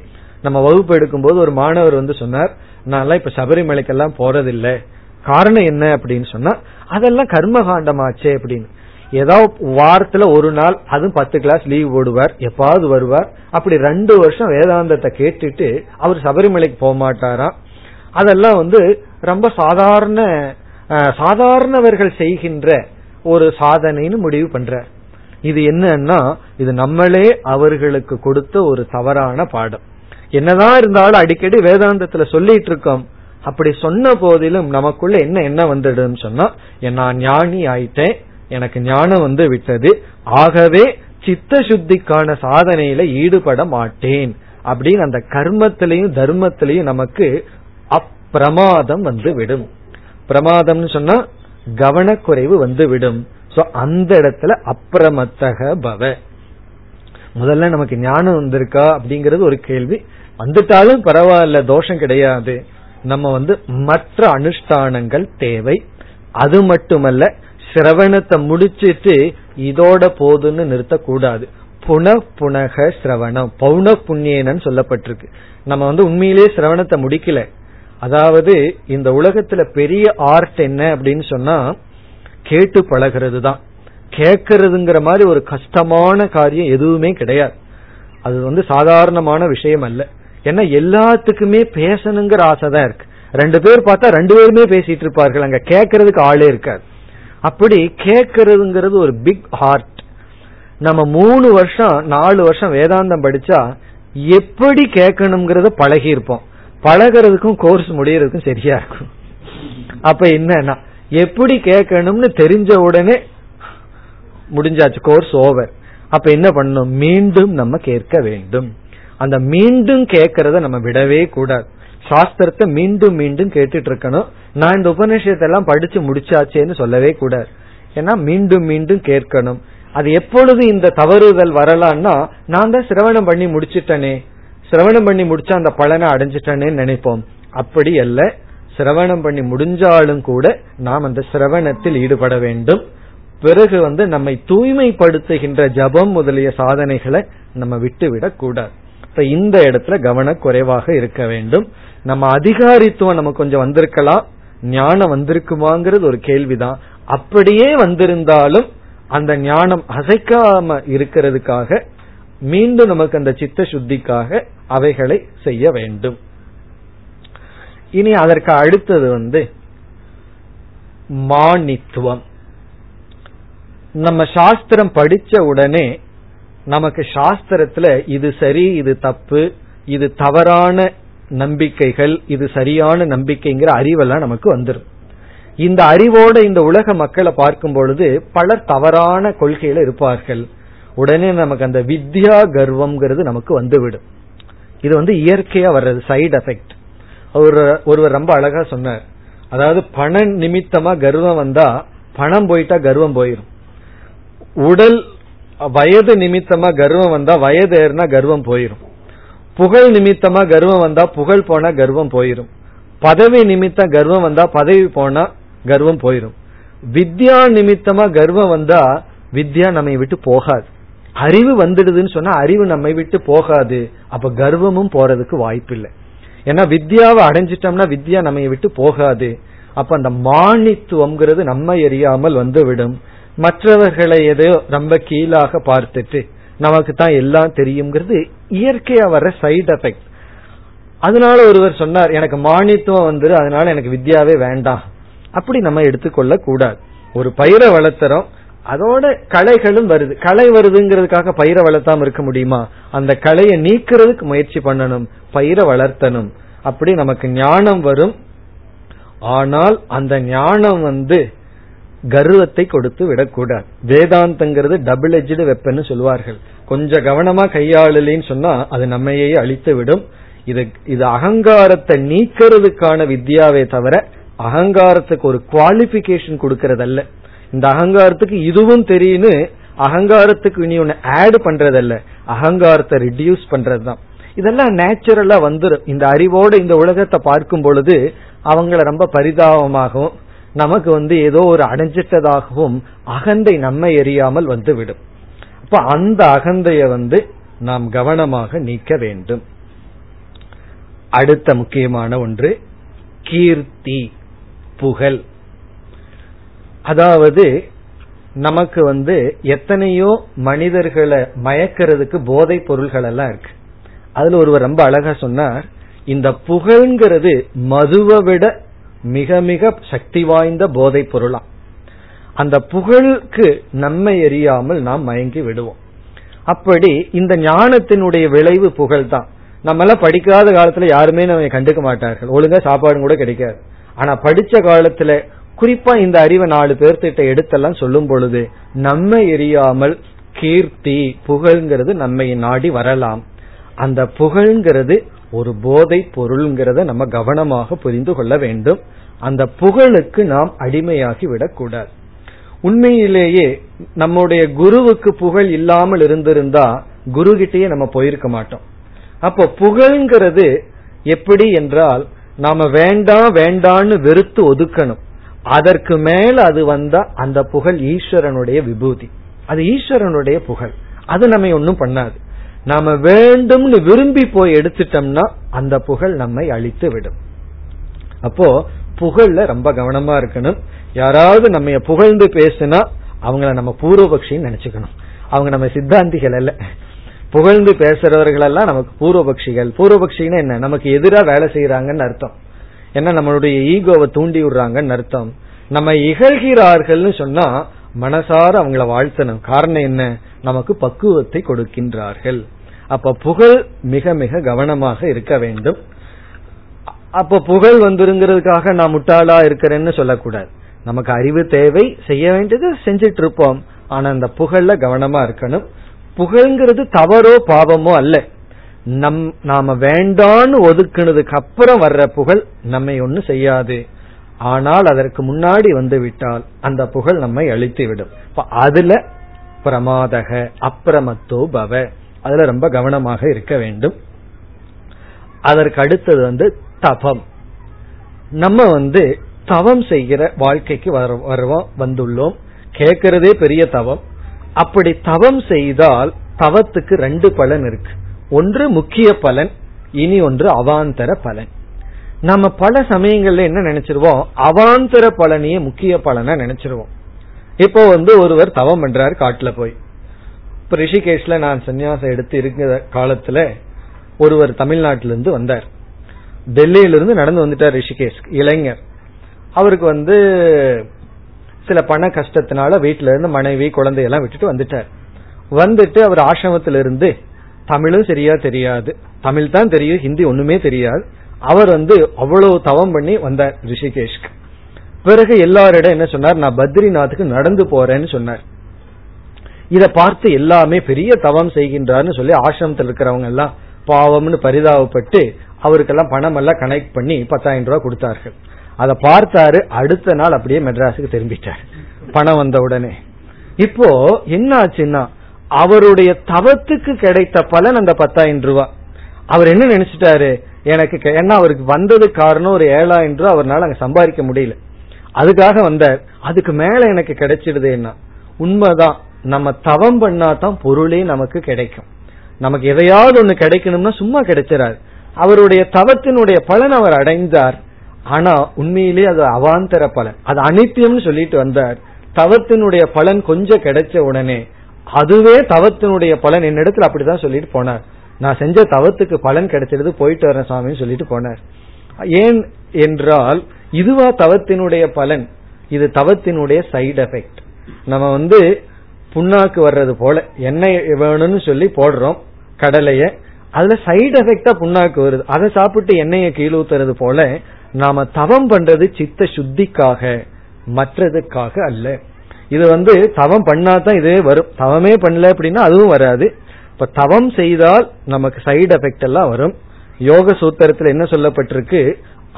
நம்ம வகுப்பு எடுக்கும்போது ஒரு மாணவர் வந்து சொன்னார் நான் இப்ப சபரிமலைக்கெல்லாம் போறதில்லை. காரணம் என்ன அப்படின்னு சொன்னா அதெல்லாம் கர்மகாண்டமாச்சே அப்படின்னு. ஏதாவது வாரத்துல ஒரு நாள் அதுவும் பத்து கிளாஸ் லீவ் போடுவார் எப்பாவது வருவார் அப்படி ரெண்டு வருஷம் வேதாந்தத்தை கேட்டுட்டு அவர் சபரிமலைக்கு போக மாட்டாராம். அதெல்லாம் வந்து ரொம்ப சாதாரண சாதாரணவர்கள் செய்கின்ற ஒரு சாதனைன்னு முடிவு பண்ற இது என்னன்னா இது நம்மளே அவர்களுக்கு கொடுத்த ஒரு தவறான பாடம். என்னதான் இருந்தாலும் அடிக்கடி வேதாந்தத்துல சொல்லிட்டு இருக்கோம் அப்படி சொன்ன போதிலும் நமக்குள்ள என்ன என்ன வந்துடும் சொன்னா நான் ஞானி ஆயிட்டேன். எனக்கு ஞானம் வந்து விட்டது. ஆகவே சித்த சுத்திக்கான சாதனையில ஈடுபட மாட்டேன். அப்படின்னு அந்த கர்மத்திலையும் தர்மத்திலையும் நமக்கு அப்பிரமாதம் வந்து விடும். பிரமாதம்னு சொன்னா கவனக்குறைவு வந்து விடும். சோ அந்த இடத்துல அப்பிரமத்தக பவ. முதல்ல நமக்கு ஞானம் வந்திருக்கா அப்படிங்கறது ஒரு கேள்வி. வந்துட்டாலும் பரவாயில்ல தோஷம் கிடையாது. நம்ம வந்து மற்ற அனுஷ்டானங்கள் தேவை. அது மட்டுமல்ல சிரவணத்தை முடிச்சிட்டு இதோட போதுன்னு நிறுத்தக்கூடாது. புன புனக சிரவணம் பௌன புண்ணியனன்னு சொல்லப்பட்டிருக்கு. நம்ம வந்து உண்மையிலேயே சிரவணத்தை முடிக்கல. அதாவது இந்த உலகத்துல பெரிய ஆர்ட் என்ன அப்படின்னு சொன்னா கேட்டு பழகிறது தான். கேட்கறதுங்கிற மாதிரி ஒரு கஷ்டமான காரியம் எதுவுமே கிடையாது. அது வந்து சாதாரணமான விஷயம் அல்ல. ஏன்னா எல்லாத்துக்குமே பேசணுங்கிற ஆசை தான் இருக்கு. ரெண்டு பேர் பார்த்தா ரெண்டு பேருமே பேசிட்டு இருப்பார்கள். அங்க கேட்கறதுக்கு ஆளே இருக்காது. அப்படி கேட்கறதுங்கிறது ஒரு பிக் ஹார்ட் நம்ம மூணு வருஷம் நாலு வருஷம் வேதாந்தம் படிச்சா எப்படி கேட்கணுங்கிறத பழகி இருப்போம். பழகிறதுக்கும் கோர்ஸ் முடியறதுக்கும் சரியா இருக்கும். அப்ப என்னன்னா எப்படி கேட்கணும்னு தெரிஞ்ச உடனே முடிஞ்சாச்சு கோர்ஸ் ஓவர் அப்ப என்ன பண்ணணும்? மீண்டும் நம்ம கேட்க வேண்டும். அந்த மீண்டும் கேட்கறத நம்ம விடவே கூடாது. சாஸ்திரத்தை மீண்டும் மீண்டும் கேட்டுட்டு இருக்கணும் நான் இந்த உபநிஷத்தை எல்லாம் படிச்சு முடிச்சாச்சேன்னு சொல்லவே கூடாது. ஏன்னா மீண்டும் மீண்டும் கேட்கணும். அது எப்பொழுது இந்த தவறுதல் வரலான்னா நான் தான் சிரவணம் பண்ணி முடிச்சிட்டனே. சிரவணம் பண்ணி முடிச்சா அந்த பலனை அடைஞ்சிட்டனே நினைப்போம். அப்படி அல்ல. சிரவணம் பண்ணி முடிஞ்சாலும் கூட நாம் அந்த சிரவணத்தில் ஈடுபட வேண்டும். பிறகு வந்து நம்மை தூய்மைப்படுத்துகின்ற ஜபம் முதலிய சாதனைகளை நம்ம விட்டுவிடக் கூடாது இப்ப இந்த இடத்துல கவன குறைவாக இருக்க வேண்டும். நம்ம அதிகாரித்துவம் நம்ம கொஞ்சம் வந்திருக்கலாம். ஞானம் வந்திருக்குமாங்கிறது ஒரு கேள்விதான். அப்படியே வந்திருந்தாலும் அந்த ஞானம் அசைக்காம இருக்கிறதுக்காக மீண்டும் நமக்கு அந்த சித்த சுத்திக்காக அவைகளை செய்ய வேண்டும். இனி அதற்கு அடுத்தது வந்து மானித்துவம். நம்ம சாஸ்திரம் படிச்ச உடனே நமக்கு சாஸ்திரத்துல இது சரி இது தப்பு இது தவறான நம்பிக்கைகள் இது சரியான நம்பிக்கைங்கிற அறிவெல்லாம் நமக்கு வந்துடும் இந்த அறிவோட இந்த உலக மக்களை பார்க்கும் பொழுது பலர் தவறான கொள்கையில இருப்பார்கள். உடனே நமக்கு அந்த வித்யா கர்வம்ங்கிறது நமக்கு வந்துவிடும். இது வந்து இயற்கையா வர்றது சைடு எஃபெக்ட் ஒரு ஒருவர் ரொம்ப அழகா சொன்னார். அதாவது பண நிமித்தமா கர்வம் வந்தா பணம் போயிட்டா கர்வம் போயிடும் உடல் வயது நிமித்தமா கர்வம் வந்தா வயது ஏறினா கர்வம் போயிரும். புகழ் நிமித்தமா கர்வம் வந்தா புகழ் போனா கர்வம் போயிரும். பதவி நிமித்தம் கர்வம் வந்தா பதவி போனா கர்வம் போயிரும். வித்யா நிமித்தமா கர்வம் வந்தா வித்யா நம்மை விட்டு போகாது. அறிவு வந்துடுதுன்னு சொன்னா அறிவு நம்மை விட்டு போகாது. அப்ப கர்வமும் போறதுக்கு வாய்ப்பில்லை. ஏன்னா வித்யாவை அடைஞ்சிட்டோம்னா வித்யா நம்மை விட்டு போகாது. அப்ப அந்த மானித்துவம்ங்கிறது நம்ம எரியாமல் வந்துவிடும். மற்றவர்களை எதோ ரொம்ப கீழாக பார்த்துட்டு நமக்கு தான் எல்லாம் தெரியுங்கிறது இயற்கையா வர்ற சைடு எஃபெக்ட் அதனால ஒருவர் சொன்னார் எனக்கு மானித்துவம் வந்துரு அதனால எனக்கு வித்யாவே வேண்டாம் அப்படி நம்ம எடுத்துக்கொள்ள கூடாது. ஒரு பயிரை வளர்த்துறோம் அதோட கலைகளும் வருது. கலை வருதுங்கிறதுக்காக பயிரை வளர்த்தாம இருக்க முடியுமா? அந்த கலையை நீக்கிறதுக்கு முயற்சி பண்ணணும் பயிரை வளர்த்தணும். அப்படி நமக்கு ஞானம் வரும். ஆனால் அந்த ஞானம் வந்து கர்வத்தை கொடுத்து விடக்கூடாது. வேதாந்தங்கிறது டபுள் எஜ்டு வெப்பன்னு சொல்லுவார்கள் கொஞ்சம் கவனமா கையாளலின்னு சொன்னா அது நம்மையே அழித்து விடும். இது இது அகங்காரத்தை நீக்கிறதுக்கான வித்யாவே தவிர அகங்காரத்துக்கு ஒரு குவாலிபிகேஷன் கொடுக்கறதல்ல. இந்த அகங்காரத்துக்கு இதுவும் தெரியும்னு அகங்காரத்துக்கு இனி ஒன்னு ஆட் பண்றதல்ல. அகங்காரத்தை ரிடியூஸ் பண்றதுதான். இதெல்லாம் நேச்சுரலா வந்துடும் இந்த அறிவோட இந்த உலகத்தை பார்க்கும் பொழுது அவங்கள ரொம்ப பரிதாபமாகவும் நமக்கு வந்து ஏதோ ஒரு அடைஞ்சிட்டதாகவும் அகந்தை நம்மை எரியாமல் வந்து விடும் அப்ப அந்த அகந்தைய வந்து நாம் கவனமாக நீக்க வேண்டும். அடுத்த முக்கியமான ஒன்று கீர்த்தி புகழ். அதாவது நமக்கு வந்து எத்தனையோ மனிதர்களை மயக்கிறதுக்கு போதை பொருள்கள் எல்லாம் இருக்கு. அதுல ஒருவர் ரொம்ப அழகா சொன்னார் இந்த புகழ்ங்கிறது மதுவை விட மிக மிக சக்தி வாய்ந்த போதை பொருளாம் அந்த புகழுக்கு நம்மை எரியாமல் நாம் மயங்கி விடுவோம். அப்படி இந்த ஞானத்தினுடைய விளைவு புகழ் தான் நம்ம எல்லாம் படிக்காத காலத்துல யாருமே நம்ம கண்டுக்க மாட்டார்கள். ஒழுங்கா சாப்பாடு கூட கிடைக்காது. ஆனா படிச்ச காலத்துல குறிப்பா இந்த அறிவை நாலு பேர்த்திட்ட எடுத்தெல்லாம் சொல்லும் பொழுது நம்மை எரியாமல் கீர்த்தி புகழ்ங்கிறது நம்மை நாடி வரலாம். அந்த புகழ்ங்கிறது ஒரு போதை பொருள்ங்கிறத நம்ம கவனமாக புரிந்து கொள்ள வேண்டும். அந்த புகழுக்கு நாம் அடிமையாகி விடக்கூடாது. உண்மையிலேயே நம்முடைய குருவுக்கு புகழ் இல்லாமல் இருந்திருந்தா குரு கிட்டேயே நம்ம போயிருக்க மாட்டோம். அப்போ புகழ்ங்கிறது எப்படி என்றால் நாம வேண்டாம் வேண்டான்னு வெறுத்து ஒதுக்கணும். அதற்கு மேல அது வந்தா அந்த புகழ் ஈஸ்வரனுடைய விபூதி. அது ஈஸ்வரனுடைய புகழ். அது நம்ம ஒன்னும் பண்ணாது. நாம வேண்டும்னு விரும்பி போய் எடுத்துட்டோம்னா அந்த புகழ் நம்மை அழித்து விடும். அப்போ புகழ்ல ரொம்ப கவனமா இருக்கணும். யாராவது நம்ம புகழ்ந்து பேசுனா அவங்கள நம்ம பூர்வபக்ஷின்னு நினைச்சுக்கணும். அவங்க நம்ம சித்தாந்திகள் அல்ல. புகழ்ந்து பேசுறவர்களெல்லாம் நமக்கு பூர்வபக்ஷிகள். பூர்வபக்ஷின்னு என்ன? நமக்கு எதிராக வேலை செய்யறாங்கன்னு அர்த்தம். ஏன்னா நம்மளுடைய ஈகோவை தூண்டி விடுறாங்கன்னு அர்த்தம். நம்ம இகழ்கிறார்கள்னு சொன்னா மனசார அவங்கள வாழ்த்தணும். காரணம் என்ன? நமக்கு பக்குவத்தை கொடுக்கின்றார்கள். அப்ப புகழ் மிக மிக கவனமாக இருக்க வேண்டும். அப்ப புகழ் வந்துருங்கிறதுக்காக நான் முட்டாளா இருக்கிறேன்னு சொல்லக்கூடாது. நமக்கு அறிவு தேவை செய்ய வேண்டியது செஞ்சிட்டு இருப்போம் ஆனா அந்த புகழ்ல கவனமா இருக்கணும். புகழ்ங்கிறது தவறோ பாவமோ அல்ல. நம் நாம வேண்டான்னு ஒதுக்குனதுக்கு அப்புறம் வர்ற புகழ் நம்மை ஒண்ணு செய்யாது. ஆனால் அதற்கு முன்னாடி வந்து விட்டால் அந்த புகழ் நம்மை அழித்து விடும் அதுல பிரமாதக அப்பிரமத்தோ பவ. அதுல ரொம்ப கவனமாக இருக்க வேண்டும். அதற்கு அடுத்தது வந்து தபம். நம்ம வந்து தவம் செய்கிற வாழ்க்கைக்கு வருவோம் வந்துள்ளோம். கேட்கறதே பெரிய தவம். அப்படி தவம் செய்தால் தவத்துக்கு ரெண்டு பலன் இருக்கு. ஒன்று முக்கிய பலன் இனி ஒன்று அவாந்தர பலன். நம்ம பல சமயங்கள்ல என்ன நினைச்சிருவோம்? அவாந்தர பலனையே முக்கிய பலனா நினைச்சிருவோம். இப்போ வந்து ஒருவர் தவம் பண்றாரு காட்டுல போய். இப்ப ரிஷிகேஷ்ல நான் சன்னியாசம் எடுத்து இருக்கிற காலத்துல ஒருவர் தமிழ்நாட்டிலிருந்து வந்தார். டெல்லியிலிருந்து நடந்து வந்துட்டார் ரிஷிகேஷ் இளைஞர். அவருக்கு வந்து சில பண கஷ்டத்தினால வீட்டில இருந்து மனைவி குழந்தையெல்லாம் விட்டுட்டு வந்துட்டார். வந்துட்டு அவர் ஆசிரமத்திலிருந்து தமிழும் சரியா தெரியாது. தமிழ் தான் தெரியும் ஹிந்தி ஒண்ணுமே தெரியாது. அவர் வந்து அவ்வளவு தவம் பண்ணி வந்தார் ரிஷிகேஷ்க்கு. பிறகு எல்லாரிடம் என்ன சொன்னார்? நான் பத்ரிநாத்துக்கு நடந்து போறேன்னு சொன்னார். இதை பார்த்து எல்லாமே பெரிய தவம் செய்கின்றார்னு சொல்லி ஆசிரமத்தில் இருக்கிறவங்க எல்லாம் பாவம்னு பரிதாபப்பட்டு அவருக்கெல்லாம் பணம் எல்லாம் கனெக்ட் பண்ணி பத்தாயிரம் ரூபாய் கொடுத்தார்கள். அதை பார்த்தாரு அடுத்த நாள் அப்படியே மெட்ராஸுக்கு திரும்பிட்டார். பணம் வந்த உடனே. இப்போ என்ன ஆச்சுன்னா அவருடைய தவத்துக்கு கிடைத்த பலன் அந்த பத்தாயிரம் ரூபாய் அவர் என்ன நினைச்சிட்டாரு? எனக்கு ஏன்னா அவருக்கு வந்தது காரணம் ஒரு ஏழாயிரம் ரூபாய் அவரால் அங்க சம்பாதிக்க முடியல. அதுக்காக வந்தார். அதுக்கு மேல எனக்கு கிடைச்சிடுது என்ன உண்மைதான். நம்ம தவம் பண்ணா தான் பொருளே நமக்கு கிடைக்கும். நமக்கு எதையாவது ஒண்ணு கிடைக்கணும்னா சும்மா கிடைச்சிடாது அவருடைய தவத்தினுடைய பலன் அவர் அடைந்தார். ஆனா உண்மையிலேயே அது அவாந்தர பலன். அது அனித்தியம்னு சொல்லிட்டு வந்தார். தவத்தினுடைய பலன் கொஞ்சம் கிடைச்ச உடனே அதுவே தவத்தினுடைய பலன். என்னிடத்துல அப்படிதான் சொல்லிட்டு போனார். நான் செஞ்ச தவத்துக்கு பலன் கிடைச்சிருது போயிட்டு வரேன் சாமின்னு சொல்லிட்டு போனார். ஏன் என்றால் இதுவா தவத்தினுடைய பலன். இது தவத்தினுடைய சைடு எஃபெக்ட் நம்ம வந்து புண்ணாக்கு வர்றது போல எண்ணெய் வேணும்னு சொல்லி போடுறோம் கடலைய. அதுல சைடு எஃபெக்டா புண்ணாக்கு வருது. அதை சாப்பிட்டு எண்ணெயை கீழூத்துறது போல நாம தவம் பண்றது சித்த சுத்திக்காக மற்றதுக்காக அல்ல. இது வந்து தவம் பண்ணாதான் இதே வரும். தவமே பண்ணல அப்படின்னா அதுவும் வராது. இப்ப தவம் செய்தால் நமக்கு சைடு எஃபெக்ட் எல்லாம் வரும். யோக சூத்திரத்துல என்ன சொல்லப்பட்டிருக்கு?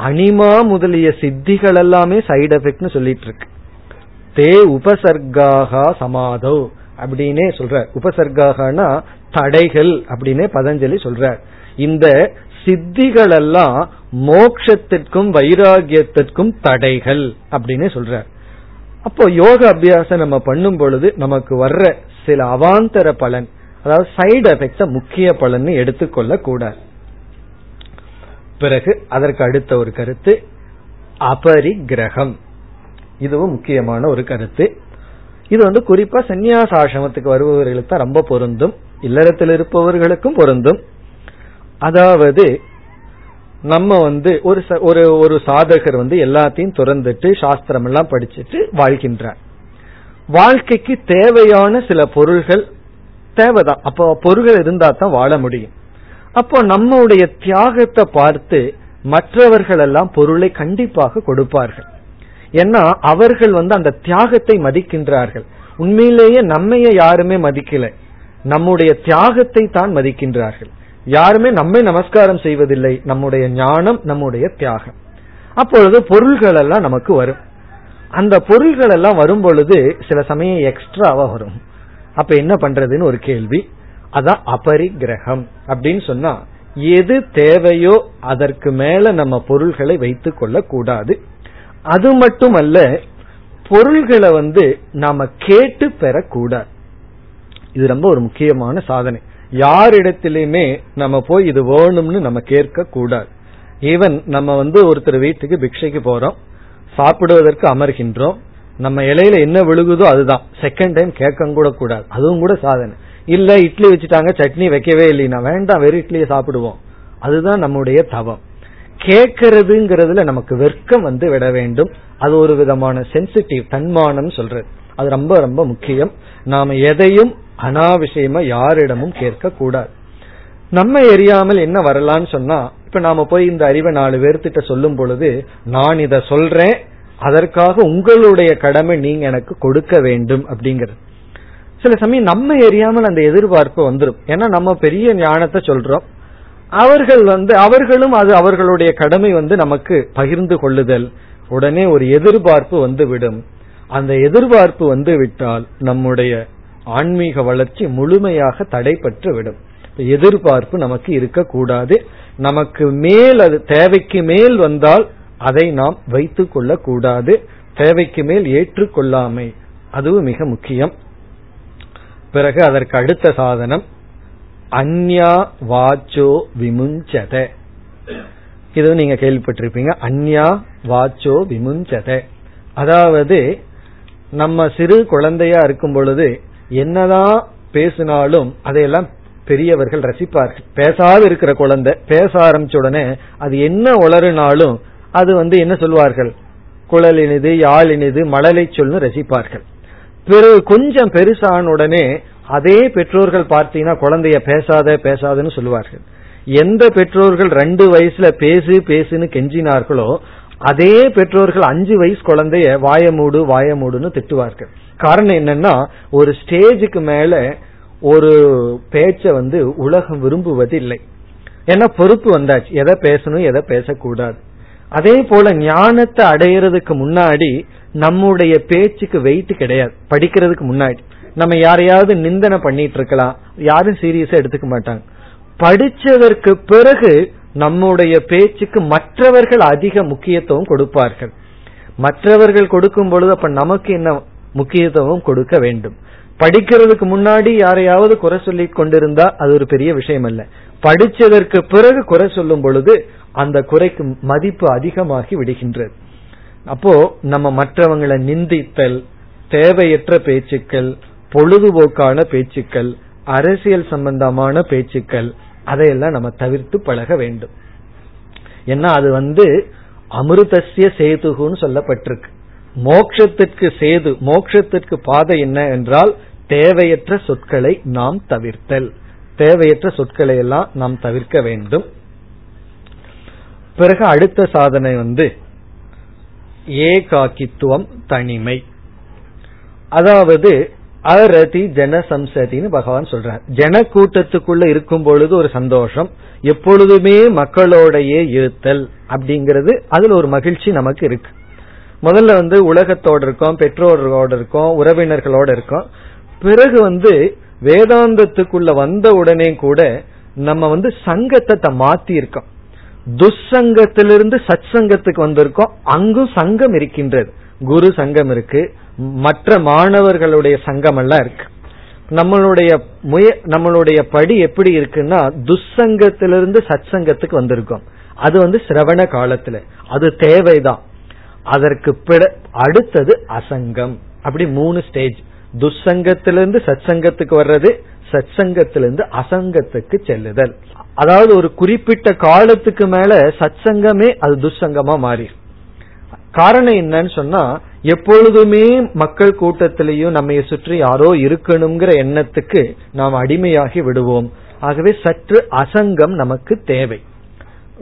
அனிமா முதலிய சித்திகள் எல்லாமே சைடு எஃபெக்ட்னு சொல்லிட்டு இருக்கு. தே உபசர்காகா சமாதோ அப்படின்னே சொல்ற உபசர்காகனா தடைகள் அப்படின்னே பதஞ்சலி சொல்ற இந்த சித்திகள் எல்லாம் மோக்ஷத்திற்கும் வைராகியத்திற்கும் தடைகள் அப்படின்னு சொல்ற அப்போ யோக அபியாசம் நம்ம பண்ணும் பொழுது நமக்கு வர்ற சில அவாந்தர பலன் அதாவது சைடு எஃபெக்ட முக்கிய பலன் எடுத்துக்கொள்ள கூடாது. பிறகு அதற்கு அடுத்த ஒரு கருத்து அபரிகிரகம். இதுவும் முக்கியமான ஒரு கருத்து. இது வந்து குறிப்பா சந்நியாச ஆசிரமத்துக்கு வருபவர்களுக்கு தான் ரொம்ப பொருந்தும் இல்லறத்தில் இருப்பவர்களுக்கும் பொருந்தும். அதாவது நம்ம வந்து ஒரு ஒரு ஒரு சாதகர் வந்து எல்லாத்தையும் துறந்துட்டு சாஸ்திரம் எல்லாம் படிச்சுட்டு வாழ்கின்றார். வாழ்க்கைக்கு தேவையான சில பொருள்கள் தேவைதான். அப்போ பொருள்கள் இருந்தா தான் வாழ முடியும். அப்போ நம்முடைய தியாகத்தை பார்த்து மற்றவர்கள் எல்லாம் பொருளை கண்டிப்பாக கொடுப்பார்கள். ஏன்னா அவர்கள் வந்து அந்த தியாகத்தை மதிக்கின்றார்கள். உண்மையிலேயே நம்மைய யாருமே மதிக்கல. நம்முடைய தியாகத்தை தான் மதிக்கின்றார்கள். யாருமே நம்மை நமஸ்காரம் செய்வதில்லை. நம்முடைய ஞானம் நம்முடைய தியாகம். அப்பொழுது பொருள்கள் எல்லாம் நமக்கு வரும். அந்த பொருள்கள் எல்லாம் வரும் பொழுது சில சமயம் எக்ஸ்ட்ராவா வரும். அப்ப என்ன பண்றதுன்னு ஒரு கேள்வி. அதான் அபரிகிரகம் அப்படின்னு சொன்னா எது தேவையோ அதற்கு மேல நம்ம பொருள்களை வைத்துக் கொள்ள கூடாது அது மட்டுமல்ல பொருள்களை வந்து நாம கேட்டு பெறக்கூடாது. இது ரொம்ப ஒரு முக்கியமான சாதனை. யாரிடத்திலுமே நம்ம போய் இது வேணும்னு நம்ம கேட்க கூடாது ஈவன் நம்ம வந்து ஒருத்தர் வீட்டுக்கு பிக்ஷைக்கு போறோம் சாப்பிடுவதற்கு அமர்கின்றோம் நம்ம இலையில என்ன விழுகுதோ அதுதான். செகண்ட் டைம் கேட்க கூட கூடாது. அதுவும் கூட சாதனை. இல்ல இட்லி வச்சுட்டாங்க சட்னி வைக்கவே இல்லைன்னா வேண்டாம் வெறும் இட்லியை சாப்பிடுவோம். அதுதான் நம்முடைய தவம். கேட்கறதுங்கிறதுல நமக்கு வெர்க்கம் வந்து விட வேண்டும். அது ஒரு விதமான சென்சிட்டிவ் தன்மானம் சொல்றது. அது ரொம்ப ரொம்ப முக்கியம். நாம எதையும் அனாவசியமா யாரிடமும் கேட்க கூடாது நம்ம எரியாமல் என்ன வரலான்னு சொன்னா இப்ப நாம போய் இந்த அறிவை நாலு பேர்த்திட்ட சொல்லும் பொழுது நான் இதை சொல்றேன் அதற்காக உங்களுடைய கடமை நீங்க எனக்கு கொடுக்க வேண்டும் அப்படிங்கிறது. சில சமயம் நம்ம எரியாமல் அந்த எதிர்பார்ப்பு வந்துடும் ஏன்னா நம்ம பெரிய ஞானத்தை சொல்றோம். அவர்கள் வந்து அவர்களும் அது அவர்களுடைய கடமை வந்து நமக்கு பகிர்ந்து கொள்ளுதல். உடனே ஒரு எதிர்பார்ப்பு வந்து விடும் அந்த எதிர்பார்ப்பு வந்து விட்டால் நம்முடைய ஆன்மீக வளர்ச்சி முழுமையாக தடைப்பட்டு விடும் எதிர்பார்ப்பு நமக்கு இருக்கக்கூடாது. நமக்கு மேல் அது தேவைக்கு மேல் வந்தால் அதை நாம் வைத்துக் கொள்ளக்கூடாது. தேவைக்கு மேல் ஏற்றுக்கொள்ளாமை அதுவும் மிக முக்கியம். பிறகு அதற்கு அடுத்த சாதனம். அந்யா வாச்சோ விமுஞ்சத. இது நீங்க கேள்விப்பட்டிருப்பீங்க. அந்யா வாச்சோ விமுஞ்சத. அதாவது நம்ம சிறு குழந்தையா இருக்கும் பொழுது என்னதான் பேசினாலும் அதையெல்லாம் பெரியவர்கள் ரசிப்பார்கள். பேசாது இருக்கிற குழந்தை பேச ஆரம்பிச்ச உடனே அது என்ன உளறினாலும் அது வந்து என்ன சொல்வார்கள்? குழலினிது யாழினிது யாழ் மழலை சொல்னு ரசிப்பார்கள். பிறகு கொஞ்சம் பெருசான உடனே அதே பெற்றோர்கள் பார்த்தீங்கன்னா குழந்தைய பேசாத பேசாதன்னு சொல்லுவார்கள். எந்த பெற்றோர்கள் ரெண்டு வயசுல பேசு பேசுன்னு கெஞ்சினார்களோ அதே பெற்றோர்கள் அஞ்சு வயசு குழந்தைய வாய மூடு வாய மூடுன்னு திட்டுவார்கள். காரணம் என்னன்னா ஒரு ஸ்டேஜுக்கு மேல ஒரு பேச்ச வந்து உலகம் விரும்புவது இல்லை ஏன்னா பொறுப்பு வந்தாச்சு. எதை பேசணும் எதை பேசக்கூடாது. அதே போல ஞானத்தை அடையிறதுக்கு முன்னாடி நம்முடைய பேச்சுக்கு வெயிட் கிடையாது. படிக்கிறதுக்கு முன்னாடி. நம்ம யாரையாவது நிந்தனை பண்ணிட்டு இருக்கலாம் யாரும் சீரியஸா எடுத்துக்க மாட்டாங்க. படிச்சதற்கு பிறகு நம்முடைய பேச்சுக்கு மற்றவர்கள் அதிக முக்கியத்துவம் கொடுப்பார்கள். மற்றவர்கள் கொடுக்கும் பொழுது அப்ப நமக்கு என்ன முக்கியத்துவம் கொடுக்க வேண்டும்? படிக்கிறதுக்கு முன்னாடி யாரையாவது குறை சொல்லி கொண்டிருந்தா அது ஒரு பெரிய விஷயம் அல்ல படிச்சதற்கு பிறகு குறை சொல்லும் பொழுது அந்த குறைக்கு மதிப்பு அதிகமாகி விடுகின்றது. அப்போ நம்ம மற்றவங்களை நிந்தித்தல் தேவையற்ற பேச்சுக்கள் பொழுதுபோக்கான பேச்சுக்கள் அரசியல் சம்பந்தமான பேச்சுக்கள் அதையெல்லாம் நம்ம தவிர்த்து பழக வேண்டும். ஏன்னா அது வந்து அமிர்தசிய சேதுகுன்னு சொல்லப்பட்டிருக்கு. மோக்ஷத்திற்கு சேது மோக்ஷத்திற்கு பாதை என்ன என்றால் தேவையற்ற சொற்களை நாம் தவிர்த்தல். தேவையற்ற சொற்களை எல்லாம் நாம் தவிர்க்க வேண்டும். பிறகு அடுத்த சாதனை வந்து ஏகாக்கித்துவம் தனிமை. அதாவது அரதி ஜனசம்சதின்னு பகவான் சொல்றார். ஜன கூட்டத்துக்குள்ள இருக்கும் பொழுது ஒரு சந்தோஷம் எப்பொழுதுமே மக்களோடையே இருத்தல் அப்படிங்கிறது அதுல ஒரு மகிழ்ச்சி நமக்கு இருக்கு. முதல்ல வந்து உலகத்தோடு இருக்கோம் பெற்றோர்களோடு இருக்கோம் உறவினர்களோட இருக்கோம். பிறகு வந்து வேதாந்தத்துக்குள்ள வந்த உடனே கூட நம்ம வந்து சங்கத்தை மாத்தி இருக்கோம் துசங்கத்திலிருந்து சத் சங்கத்துக்கு வந்திருக்கோம். அங்கும் சங்கம் இருக்கின்றது. குரு சங்கம் இருக்கு மற்ற மாணவர்களுடைய சங்கம் எல்லாம் இருக்கு. நம்மளுடைய முய நம்மளுடைய படி எப்படி இருக்குன்னா துசங்கத்திலிருந்து சத் சங்கத்துக்கு வந்திருக்கோம். அது வந்து சிரவண காலத்துல. அது தேவைதான். அதற்கு அடுத்தது அசங்கம். அப்படி மூணு ஸ்டேஜ் துசங்கத்திலிருந்து சத் சங்கத்துக்கு வர்றது சத் சங்கத்திலிருந்து அசங்கத்துக்கு செல்லுதல். அதாவது ஒரு குறிப்பிட்ட காலத்துக்கு மேல சத் சங்கமே அது துசங்கமா மாறி. காரணம் என்னன்னு சொன்னா எப்பொழுதுமே மக்கள் கூட்டத்திலையும் நம்மை சுற்றி யாரோ இருக்கணுங்கிற எண்ணத்துக்கு நாம் அடிமையாகி விடுவோம். ஆகவே சற்று அசங்கம் நமக்கு தேவை.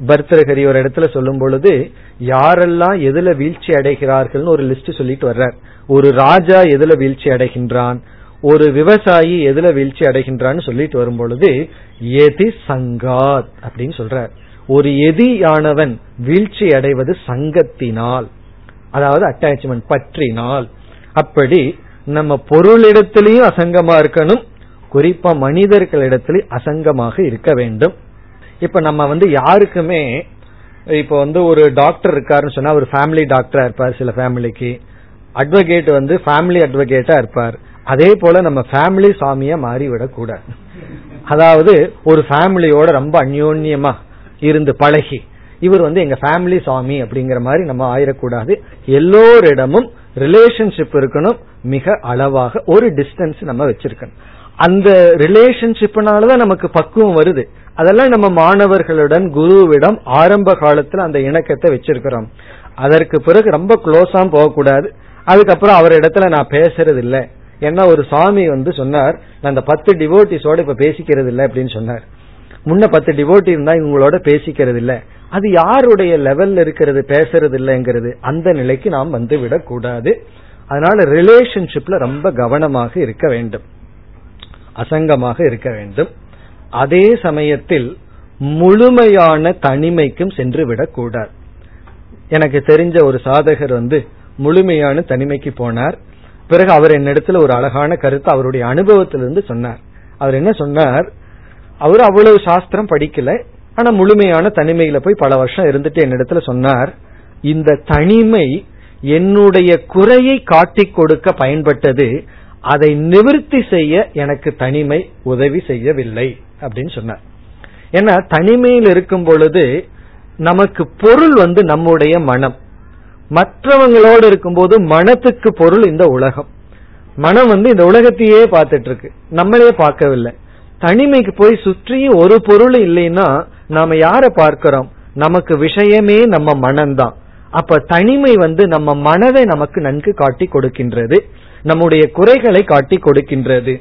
பர்தரகரி ஒரு இடத்துல சொல்லும் பொழுது யாரெல்லாம் எதுல வீழ்ச்சி அடைகிறார்கள்னு ஒரு லிஸ்ட் சொல்லிட்டு வர்றார். ஒரு ராஜா எதுல வீழ்ச்சி அடைகின்றான். ஒரு விவசாயி எதுல வீழ்ச்சி அடைகின்றான்னு சொல்லிட்டு வரும் பொழுது எதி சங்காத் அப்படின்னு சொல்றார். ஒரு எதியானவன் வீழ்ச்சி அடைவது சங்கத்தினால். அதாவது அட்டாச்மெண்ட் பற்றினால். அப்படி நம்ம பொருளிடத்திலையும் அசங்கமா இருக்கணும் குறிப்பா மனிதர்களிடத்திலும் அசங்கமாக இருக்க வேண்டும். இப்ப நம்ம வந்து யாருக்குமே இப்ப வந்து ஒரு டாக்டர் இருக்காருன்னு சொன்னா ஒரு ஃபேமிலி டாக்டரா இருப்பார் சில ஃபேமிலிக்கு அட்வொகேட் வந்து ஃபேமிலி அட்வொகேட்டா இருப்பார். அதே போல நம்ம ஃபேமிலி சாமியா மாறிவிடக்கூடாது அதாவது ஒரு ஃபேமிலியோட ரொம்ப அந்யோன்யமா இருந்து பழகி இவர் வந்து எங்க ஃபேமிலி சாமி அப்படிங்கிற மாதிரி நம்ம ஆயிடக்கூடாது எல்லோரிடமும் ரிலேஷன்ஷிப் இருக்கணும். மிக அளவாக ஒரு டிஸ்டன்ஸ் நம்ம வச்சிருக்கணும். அந்த ரிலேஷன்ஷிப்னாலதான் நமக்கு பக்குவம் வருது. அதெல்லாம் நம்ம மாணவர்களுடன் குருவிடம் ஆரம்ப காலத்துல அந்த இணக்கத்தை வச்சிருக்கிறோம். அதற்கு பிறகு ரொம்ப க்ளோஸா போகக்கூடாது. அதுக்கப்புறம் அவர் இடத்துல நான் பேசுறது இல்லை ஏன்னா ஒரு சாமி வந்து சொன்னார் நான் அந்த பத்து டிவோட்டிஸோட இப்ப பேசிக்கிறது இல்லை அப்படின்னு சொன்னார். முன்ன பத்து டிவோட்டி இருந்தா இவங்களோட பேசிக்கிறது இல்லை அது யாருடைய லெவல்ல இருக்கிறது பேசுறது இல்லைங்கிறது அந்த நிலைக்கு நாம் வந்து விடக்கூடாது. அதனால ரிலேஷன்ஷிப்ல ரொம்ப கவனமாக இருக்க வேண்டும். அசங்கமாக இருக்க வேண்டும். அதே சமயத்தில் முழுமையான தனிமைக்கும் சென்று விடக்கூடாது. எனக்கு தெரிஞ்ச ஒரு சாதகர் வந்து முழுமையான தனிமைக்கு போனார். பிறகு அவர் என்னிடத்துல ஒரு அழகான கருத்து அவருடைய அனுபவத்திலிருந்து சொன்னார். அவர் என்ன சொன்னார்? அவர் அவ்வளவு சாஸ்திரம் படிக்கல. ஆனா முழுமையான தனிமையில போய் பல வருஷம் இருந்துட்டு என்னிடத்துல சொன்னார் இந்த தனிமை என்னுடைய குறையை காட்டி கொடுக்க பயன்பட்டது அதை நிவர்த்தி செய்ய எனக்கு தனிமை உதவி செய்யவில்லை அப்படின்னு சொன்னார். ஏன்னா தனிமையில் இருக்கும் பொழுது நமக்கு பொருள் வந்து நம்முடைய மனம். மற்றவங்களோடு இருக்கும்போது மனத்துக்கு பொருள் இந்த உலகம். மனம் வந்து இந்த உலகத்தையே பார்த்துட்டு இருக்கு. நம்மளே பார்க்கவில்லை. தனிமைக்கு போய் சுற்றி ஒரு பொருள் இல்லைன்னா நாம யார பார்க்கிறோம்? நமக்கு விஷயமே நம்ம மனம்தான். அப்ப தனிமை வந்து நம்ம மனதை நமக்கு நன்கு காட்டி கொடுக்கின்றது. நம்முடைய குறைகளை காட்டி கொடுக்கின்றது.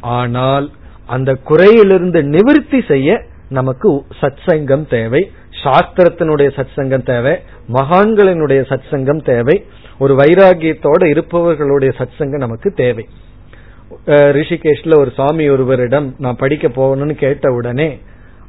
ஆனால் அந்த குறையிலிருந்து நிவிருத்தி செய்ய நமக்கு சத்சங்கம் தேவை. சாஸ்திரத்தினுடைய சத்சங்கம் தேவை. மகான்களினுடைய சத்சங்கம் தேவை. ஒரு வைராகியத்தோட இருப்பவர்களுடைய சத்சங்கம் நமக்கு தேவை. ரிஷிகேஷ்ல ஒரு சுவாமி ஒருவரிடம் நான் படிக்க போகணும்னு கேட்ட உடனே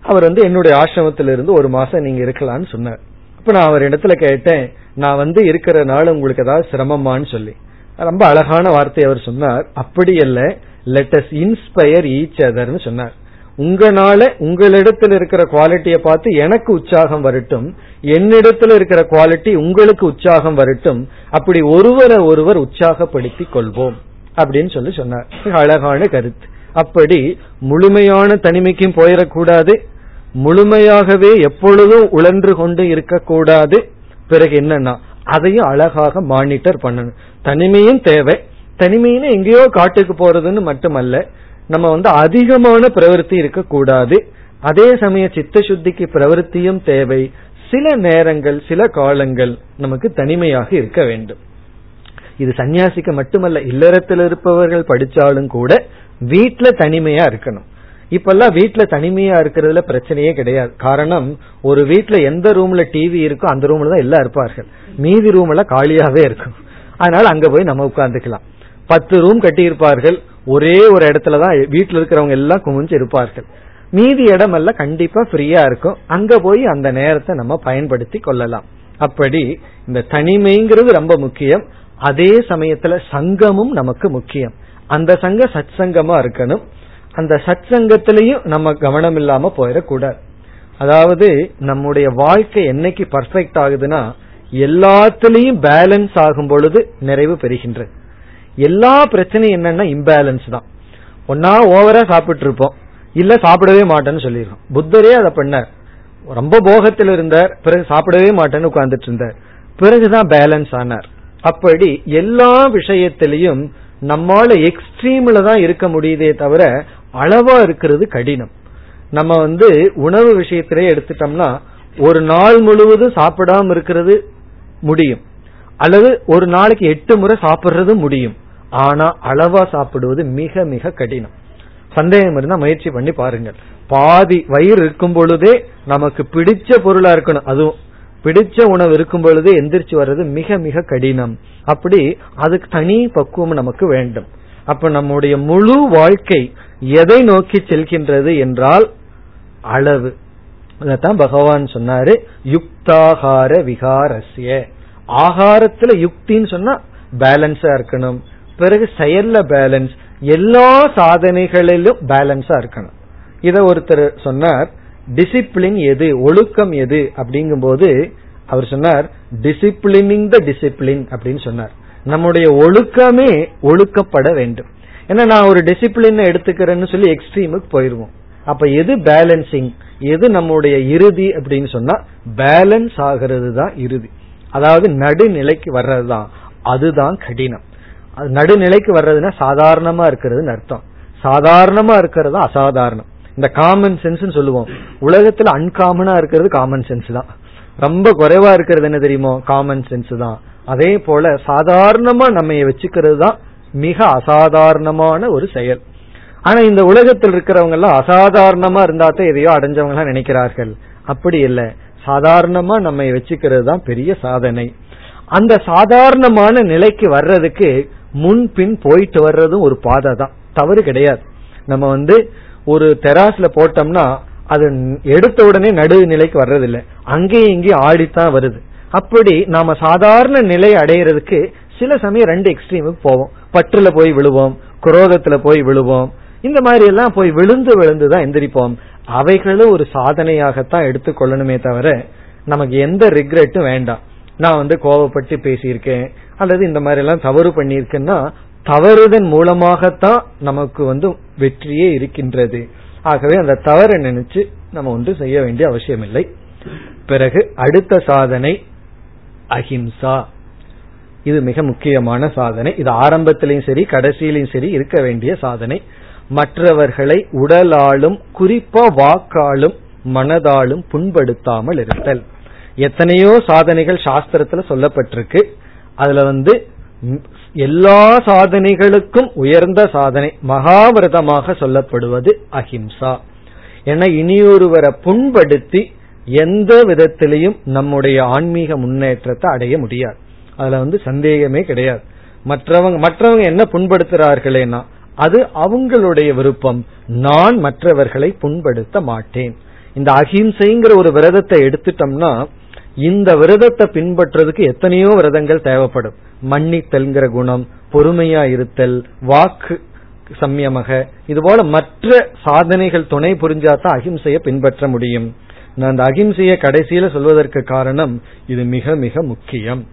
அவர் வந்து என்னுடைய ஆசிரமத்திலிருந்து ஒரு மாசம் நீங்க இருக்கலாம்னு சொன்னார். அப்ப நான் அவர் இடத்துல கேட்டேன் நான் வந்து இருக்கிறனால உங்களுக்கு ஏதாவது சிரமமான்னு சொல்லி. ரொம்ப அழகான வார்த்தை அவர் சொன்னார். அப்படி அல்ல லெட்டஸ் இன்ஸ்பயர் ஈச் அதர்னு சொன்னார். உங்களால உங்களிடத்தில் இருக்கிற குவாலிட்டியை பார்த்து எனக்கு உற்சாகம் வரட்டும் என்னிடத்தில் இருக்கிற குவாலிட்டி உங்களுக்கு உற்சாகம் வரட்டும் அப்படி ஒருவரை ஒருவர் உற்சாகப்படுத்தி கொள்வோம் அப்படின்னு சொல்லி சொன்னார். அழகான கருத்து. அப்படி முழுமையான தனிமைக்கும் போயிடக்கூடாது. முழுமையாகவே எப்பொழுதும் உழன்று கொண்டு இருக்கக்கூடாது. பிறகு என்னன்னா அதையும் அழகாக மானிட்டர் பண்ணணும். தனிமையும் தேவை. தனிமையில எங்கேயோ காட்டுக்கு போறதுன்னு மட்டுமல்ல நம்ம வந்து அதிகமான பிரவருத்தி இருக்கக்கூடாது. அதே சமய சித்த சுத்திக்கு பிரவருத்தியும் தேவை. சில நேரங்கள் சில காலங்கள் நமக்கு தனிமையாக இருக்க வேண்டும். இது சன்னியாசிக்கு மட்டுமல்ல இல்லறத்தில் இருப்பவர்கள் படிச்சாலும் கூட வீட்டுல தனிமையா இருக்கணும். இப்பெல்லாம் வீட்டுல தனிமையா இருக்கிறதுல பிரச்சனையே கிடையாது. காரணம் ஒரு வீட்டுல எந்த ரூம்ல டிவி இருக்கோ அந்த ரூம்ல தான் எல்லாம் இருப்பார்கள். மீதி ரூம் எல்லாம் காலியாவே இருக்கும். அதனால அங்க போய் நம்ம உட்கார்ந்துக்கலாம். பத்து ரூம் கட்டியிருப்பார்கள். ஒரே ஒரு இடத்துல தான் வீட்டுல இருக்கிறவங்க எல்லாம் குமிஞ்சு இருப்பார்கள். மீதி இடம் எல்லாம் கண்டிப்பா ஃப்ரீயா இருக்கும். அங்க போய் அந்த நேரத்தை நம்ம பயன்படுத்தி கொள்ளலாம். அப்படி இந்த தனிமைங்கிறது ரொம்ப முக்கியம். அதே சமயத்துல சங்கமும் நமக்கு முக்கியம். அந்த சங்க சத் சங்கமா இருக்கணும். அந்த சத் சங்கத்திலையும் நம்ம கவனம் இல்லாம போயிடக்கூடாது. அதாவது நம்முடைய வாழ்க்கை என்னைக்கு பர்ஃபெக்ட் ஆகுதுன்னா எல்லாத்திலையும் பேலன்ஸ் ஆகும் பொழுது நிறைவு பெறுகின்றது எல்லா பிரச்சனையும் என்னன்னா இம்பேலன்ஸ் தான். ஒன்னா ஓவரா சாப்பிட்டு இருப்போம் இல்ல சாப்பிடவே மாட்டேன்னு சொல்லிடுறோம். புத்தரே அதை பண்ணார். ரொம்ப போகத்தில் இருந்தார். பிறகு சாப்பிடவே மாட்டேன்னு உட்கார்ந்துட்டு இருந்தார். பிறகுதான் பேலன்ஸ் ஆனார். அப்படி எல்லா விஷயத்திலையும் நம்மால எக்ஸ்ட்ரீம்ல தான் இருக்க முடியுதே தவிர அளவா இருக்கிறது கடினம். நம்ம வந்து உணவு விஷயத்திலே எடுத்துட்டோம்னா ஒரு நாள் முழுவதும் சாப்பிடாம இருக்கிறது முடியும். அல்லது ஒரு நாளைக்கு எட்டு முறை சாப்பிடுறது முடியும். ஆனா அளவா சாப்பிடுவது மிக மிக கடினம். சந்தேகம் இருந்தா முயற்சி பண்ணி பாருங்கள். பாதி வயிறு இருக்கும் பொழுதே நமக்கு பிடிச்ச பொருளா இருக்கணும். அதுவும் பிடிச்ச உணவு இருக்கும் பொழுது எந்திரிச்சு வர்றது மிக மிக கடினம். அப்படி அதுக்கு தனி பக்குவம் நமக்கு வேண்டும். அப்ப நம்முடைய முழு வாழ்க்கை எதை நோக்கி செல்கின்றது என்றால் அளவு. அதான் பகவான் சொன்னாரு யுக்தாகார விகாரஸ்ய. ஆகாரத்துல யுக்தின்னு சொன்னா பேலன்ஸா இருக்கணும். பிறகு செயல்ல பேலன்ஸ் எல்லா சாதனைகளிலும் பேலன்ஸா இருக்கணும். இத ஒருத்தர் சொன்னார் டிசிப்ளின் எது ஒழுக்கம் எது அப்படிங்கும் போது அவர் சொன்னார் டிசிப்ளினிங் த டிசிப்ளின் அப்படின்னு சொன்னார். நம்முடைய ஒழுக்கமே ஒழுக்கப்பட வேண்டும். ஏன்னா நான் ஒரு டிசிப்ளின் எடுத்துக்கிறேன்னு சொல்லி எக்ஸ்ட்ரீமுக்கு போயிருவோம். அப்ப எது பேலன்சிங் எது நம்முடைய இறுதி அப்படின்னு சொன்னா பேலன்ஸ் ஆகிறது தான் இறுதி. அதாவது நடுநிலைக்கு வர்றதுதான் அதுதான் கடினம். நடுநிலைக்கு வர்றதுன்னா சாதாரணமா இருக்கிறதுன்னு அர்த்தம். சாதாரணமா இருக்கிறது அசாதாரணம். இந்த காமன் சென்ஸ் சொல்லுவோம். உலகத்துல அன்காமனா இருக்கிறது காமன் சென்ஸ் தான். ரொம்ப குறைவா இருக்கிறது என்ன தெரியுமோ? காமன் சென்ஸ் தான். அதே போல சாதாரணமா நம்ம வச்சுக்கிறது தான் மிக அசாதாரணமான ஒரு செயல். ஆனா இந்த உலகத்தில் இருக்கிறவங்க எல்லாம் அசாதாரணமா இருந்தா தான் எதையோ அடைஞ்சவங்க எல்லாம் நினைக்கிறார்கள். அப்படி இல்லை. சாதாரணமா நம்ம வச்சுக்கிறது தான் பெரிய சாதனை. அந்த சாதாரணமான நிலைக்கு வர்றதுக்கு முன்பின் போயிட்டு வர்றதும் ஒரு பாதை தான். தவறு கிடையாது. நம்ம வந்து ஒரு தெராஸ்ல போட்டோம்னா அது எடுத்த உடனே நடுவு நிலைக்கு வர்றதில்லை. அங்கேயும் இங்கேயும் ஆடித்தான் வருது. அப்படி நாம சாதாரண நிலை அடையிறதுக்கு சில சமயம் ரெண்டு எக்ஸ்ட்ரீமுக்கு போவோம். பற்றுல போய் விழுவோம் குரோதத்துல போய் விழுவோம். இந்த மாதிரி எல்லாம் போய் விழுந்து விழுந்து தான் எந்திரிப்போம். அவைகளும் ஒரு சாதனையாகத்தான் எடுத்துக்கொள்ளணுமே தவிர நமக்கு எந்த ரிக்ரெட்டும் வேண்டாம். நான் வந்து கோவப்பட்டு பேசியிருக்கேன் அல்லது இந்த மாதிரி எல்லாம் தவறு பண்ணியிருக்கேன்னா தவறுதன் மூலமாகத்தான் நமக்கு வந்து வெற்றியே இருக்கின்றது. ஆகவே அந்த தவறை நினைச்சு நம்ம ஒன்று செய்ய வேண்டிய அவசியம் இல்லை பிறகு அடுத்த சாதனை அஹிம்சா. இது மிக முக்கியமான சாதனை. இது ஆரம்பத்திலையும் சரி கடைசியிலையும் சரி இருக்க வேண்டிய சாதனை. மற்றவர்களை உடலாலும் குறிப்பா வாக்காலும் மனதாலும் புண்படுத்தாமல் இருத்தல். எத்தனையோ சாதனைகள் சாஸ்திரத்துல சொல்லப்பட்டிருக்கு. அதுல வந்து எல்லா சாதனைகளுக்கும் உயர்ந்த சாதனை மகாவிரதமாக சொல்லப்படுவது அஹிம்சா. என இனியொருவரை புண்படுத்தி எந்த விதத்திலையும் நம்முடைய ஆன்மீக முன்னேற்றத்தை அடைய முடியாது. அதுல வந்து சந்தேகமே கிடையாது. மற்றவங்க மற்றவங்க என்ன புண்படுத்துறார்களேனா அது அவங்களுடைய விருப்பம். நான் மற்றவர்களை புண்படுத்த மாட்டேன். இந்த அஹிம்சைங்கிற ஒரு விரதத்தை எடுத்துட்டோம்னா இந்த விரதத்தை பின்பற்றுறதுக்கு எத்தனையோ விரதங்கள் தேவைப்படும். மன்னித்தல்ங்கிற குணம் பொறுமையா இருத்தல் வாக்கு சம்யமக இதுபோல மற்ற சாதனைகள் துணை புரிஞ்சாதான் அகிம்சையை பின்பற்ற முடியும். நான் அந்த அகிம்சையை கடைசியில சொல்வதற்கு காரணம் இது மிக மிக முக்கியம்.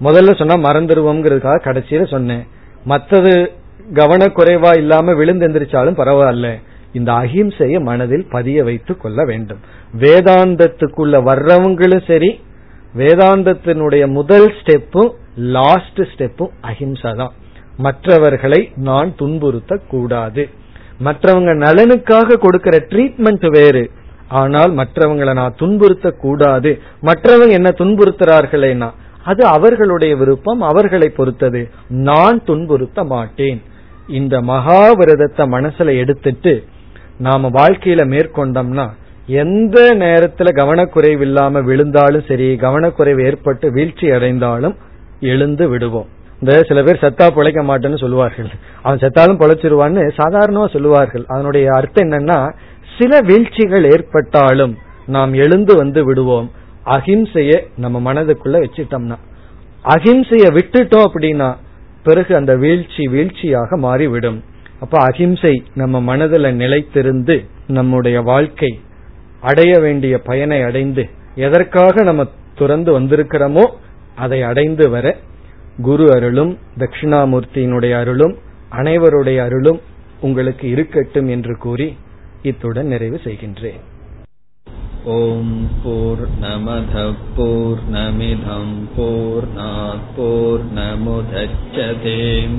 முதல்ல சொன்னா மறந்துடுவோம்ங்கிறதுக்காக கடைசியில சொன்னேன். மற்றது கவனக்குறைவா இல்லாம விழுந்தெந்திரிச்சாலும் பரவாயில்ல. இந்த அகிம்சையை மனதில் பதிய வைத்துக் கொள்ள வேண்டும். வேதாந்தத்துக்குள்ள வர்றவங்களும் சரி வேதாந்தத்தினுடைய முதல் ஸ்டெப்பும் லாஸ்ட் ஸ்டெப்பும் அஹிம்சா தான் மற்றவர்களை நான் துன்புறுத்த கூடாது மற்றவங்க நலனுக்காக கொடுக்கிற ட்ரீட்மெண்ட் வேறு. ஆனால் மற்றவங்களை நான் துன்புறுத்த கூடாது மற்றவங்க என்ன துன்புறுத்துறார்களேனா அது அவர்களுடைய விருப்பம் அவர்களை பொறுத்தது. நான் துன்புறுத்த மாட்டேன். இந்த மகாவிரதத்தை மனசுல எடுத்துட்டு நாம வாழ்க்கையில மேற்கொண்டோம்னா எந்த நேரத்துல கவனக்குறைவு இல்லாம விழுந்தாலும் சரி கவனக்குறைவு ஏற்பட்டு வீழ்ச்சி அடைந்தாலும் எழுந்து விடுவோம். இந்த சில பேர் செத்தா பிழைக்க மாட்டேன்னு சொல்லுவார்கள். அவன் செத்தாலும் பிழைச்சிருவான்னு சாதாரணமா சொல்லுவார்கள். அதனுடைய அர்த்தம் என்னன்னா சில வீழ்ச்சிகள் ஏற்பட்டாலும் நாம் எழுந்து வந்து விடுவோம். அகிம்சைய நம்ம மனதுக்குள்ள வச்சுட்டோம்னா. அகிம்சைய விட்டுட்டோம் அப்படின்னா பிறகு அந்த வீழ்ச்சி வீழ்ச்சியாக மாறிவிடும். அப்ப அகிம்சை நம்ம மனதில் நிலைத்திருந்து நம்முடைய வாழ்க்கை அடைய வேண்டிய பயனை அடைந்து எதற்காக நம்ம துறந்து வந்திருக்கிறோமோ அதை அடைந்து வர குரு அருளும் தட்சிணாமூர்த்தியினுடைய அருளும் அனைவருடைய அருளும் உங்களுக்கு இருக்கட்டும் என்று கூறி இத்துடன் நிறைவு செய்கின்றேன். ஓம் போர் நமத போர் நமிதம் போர் நமுதச்சதேம்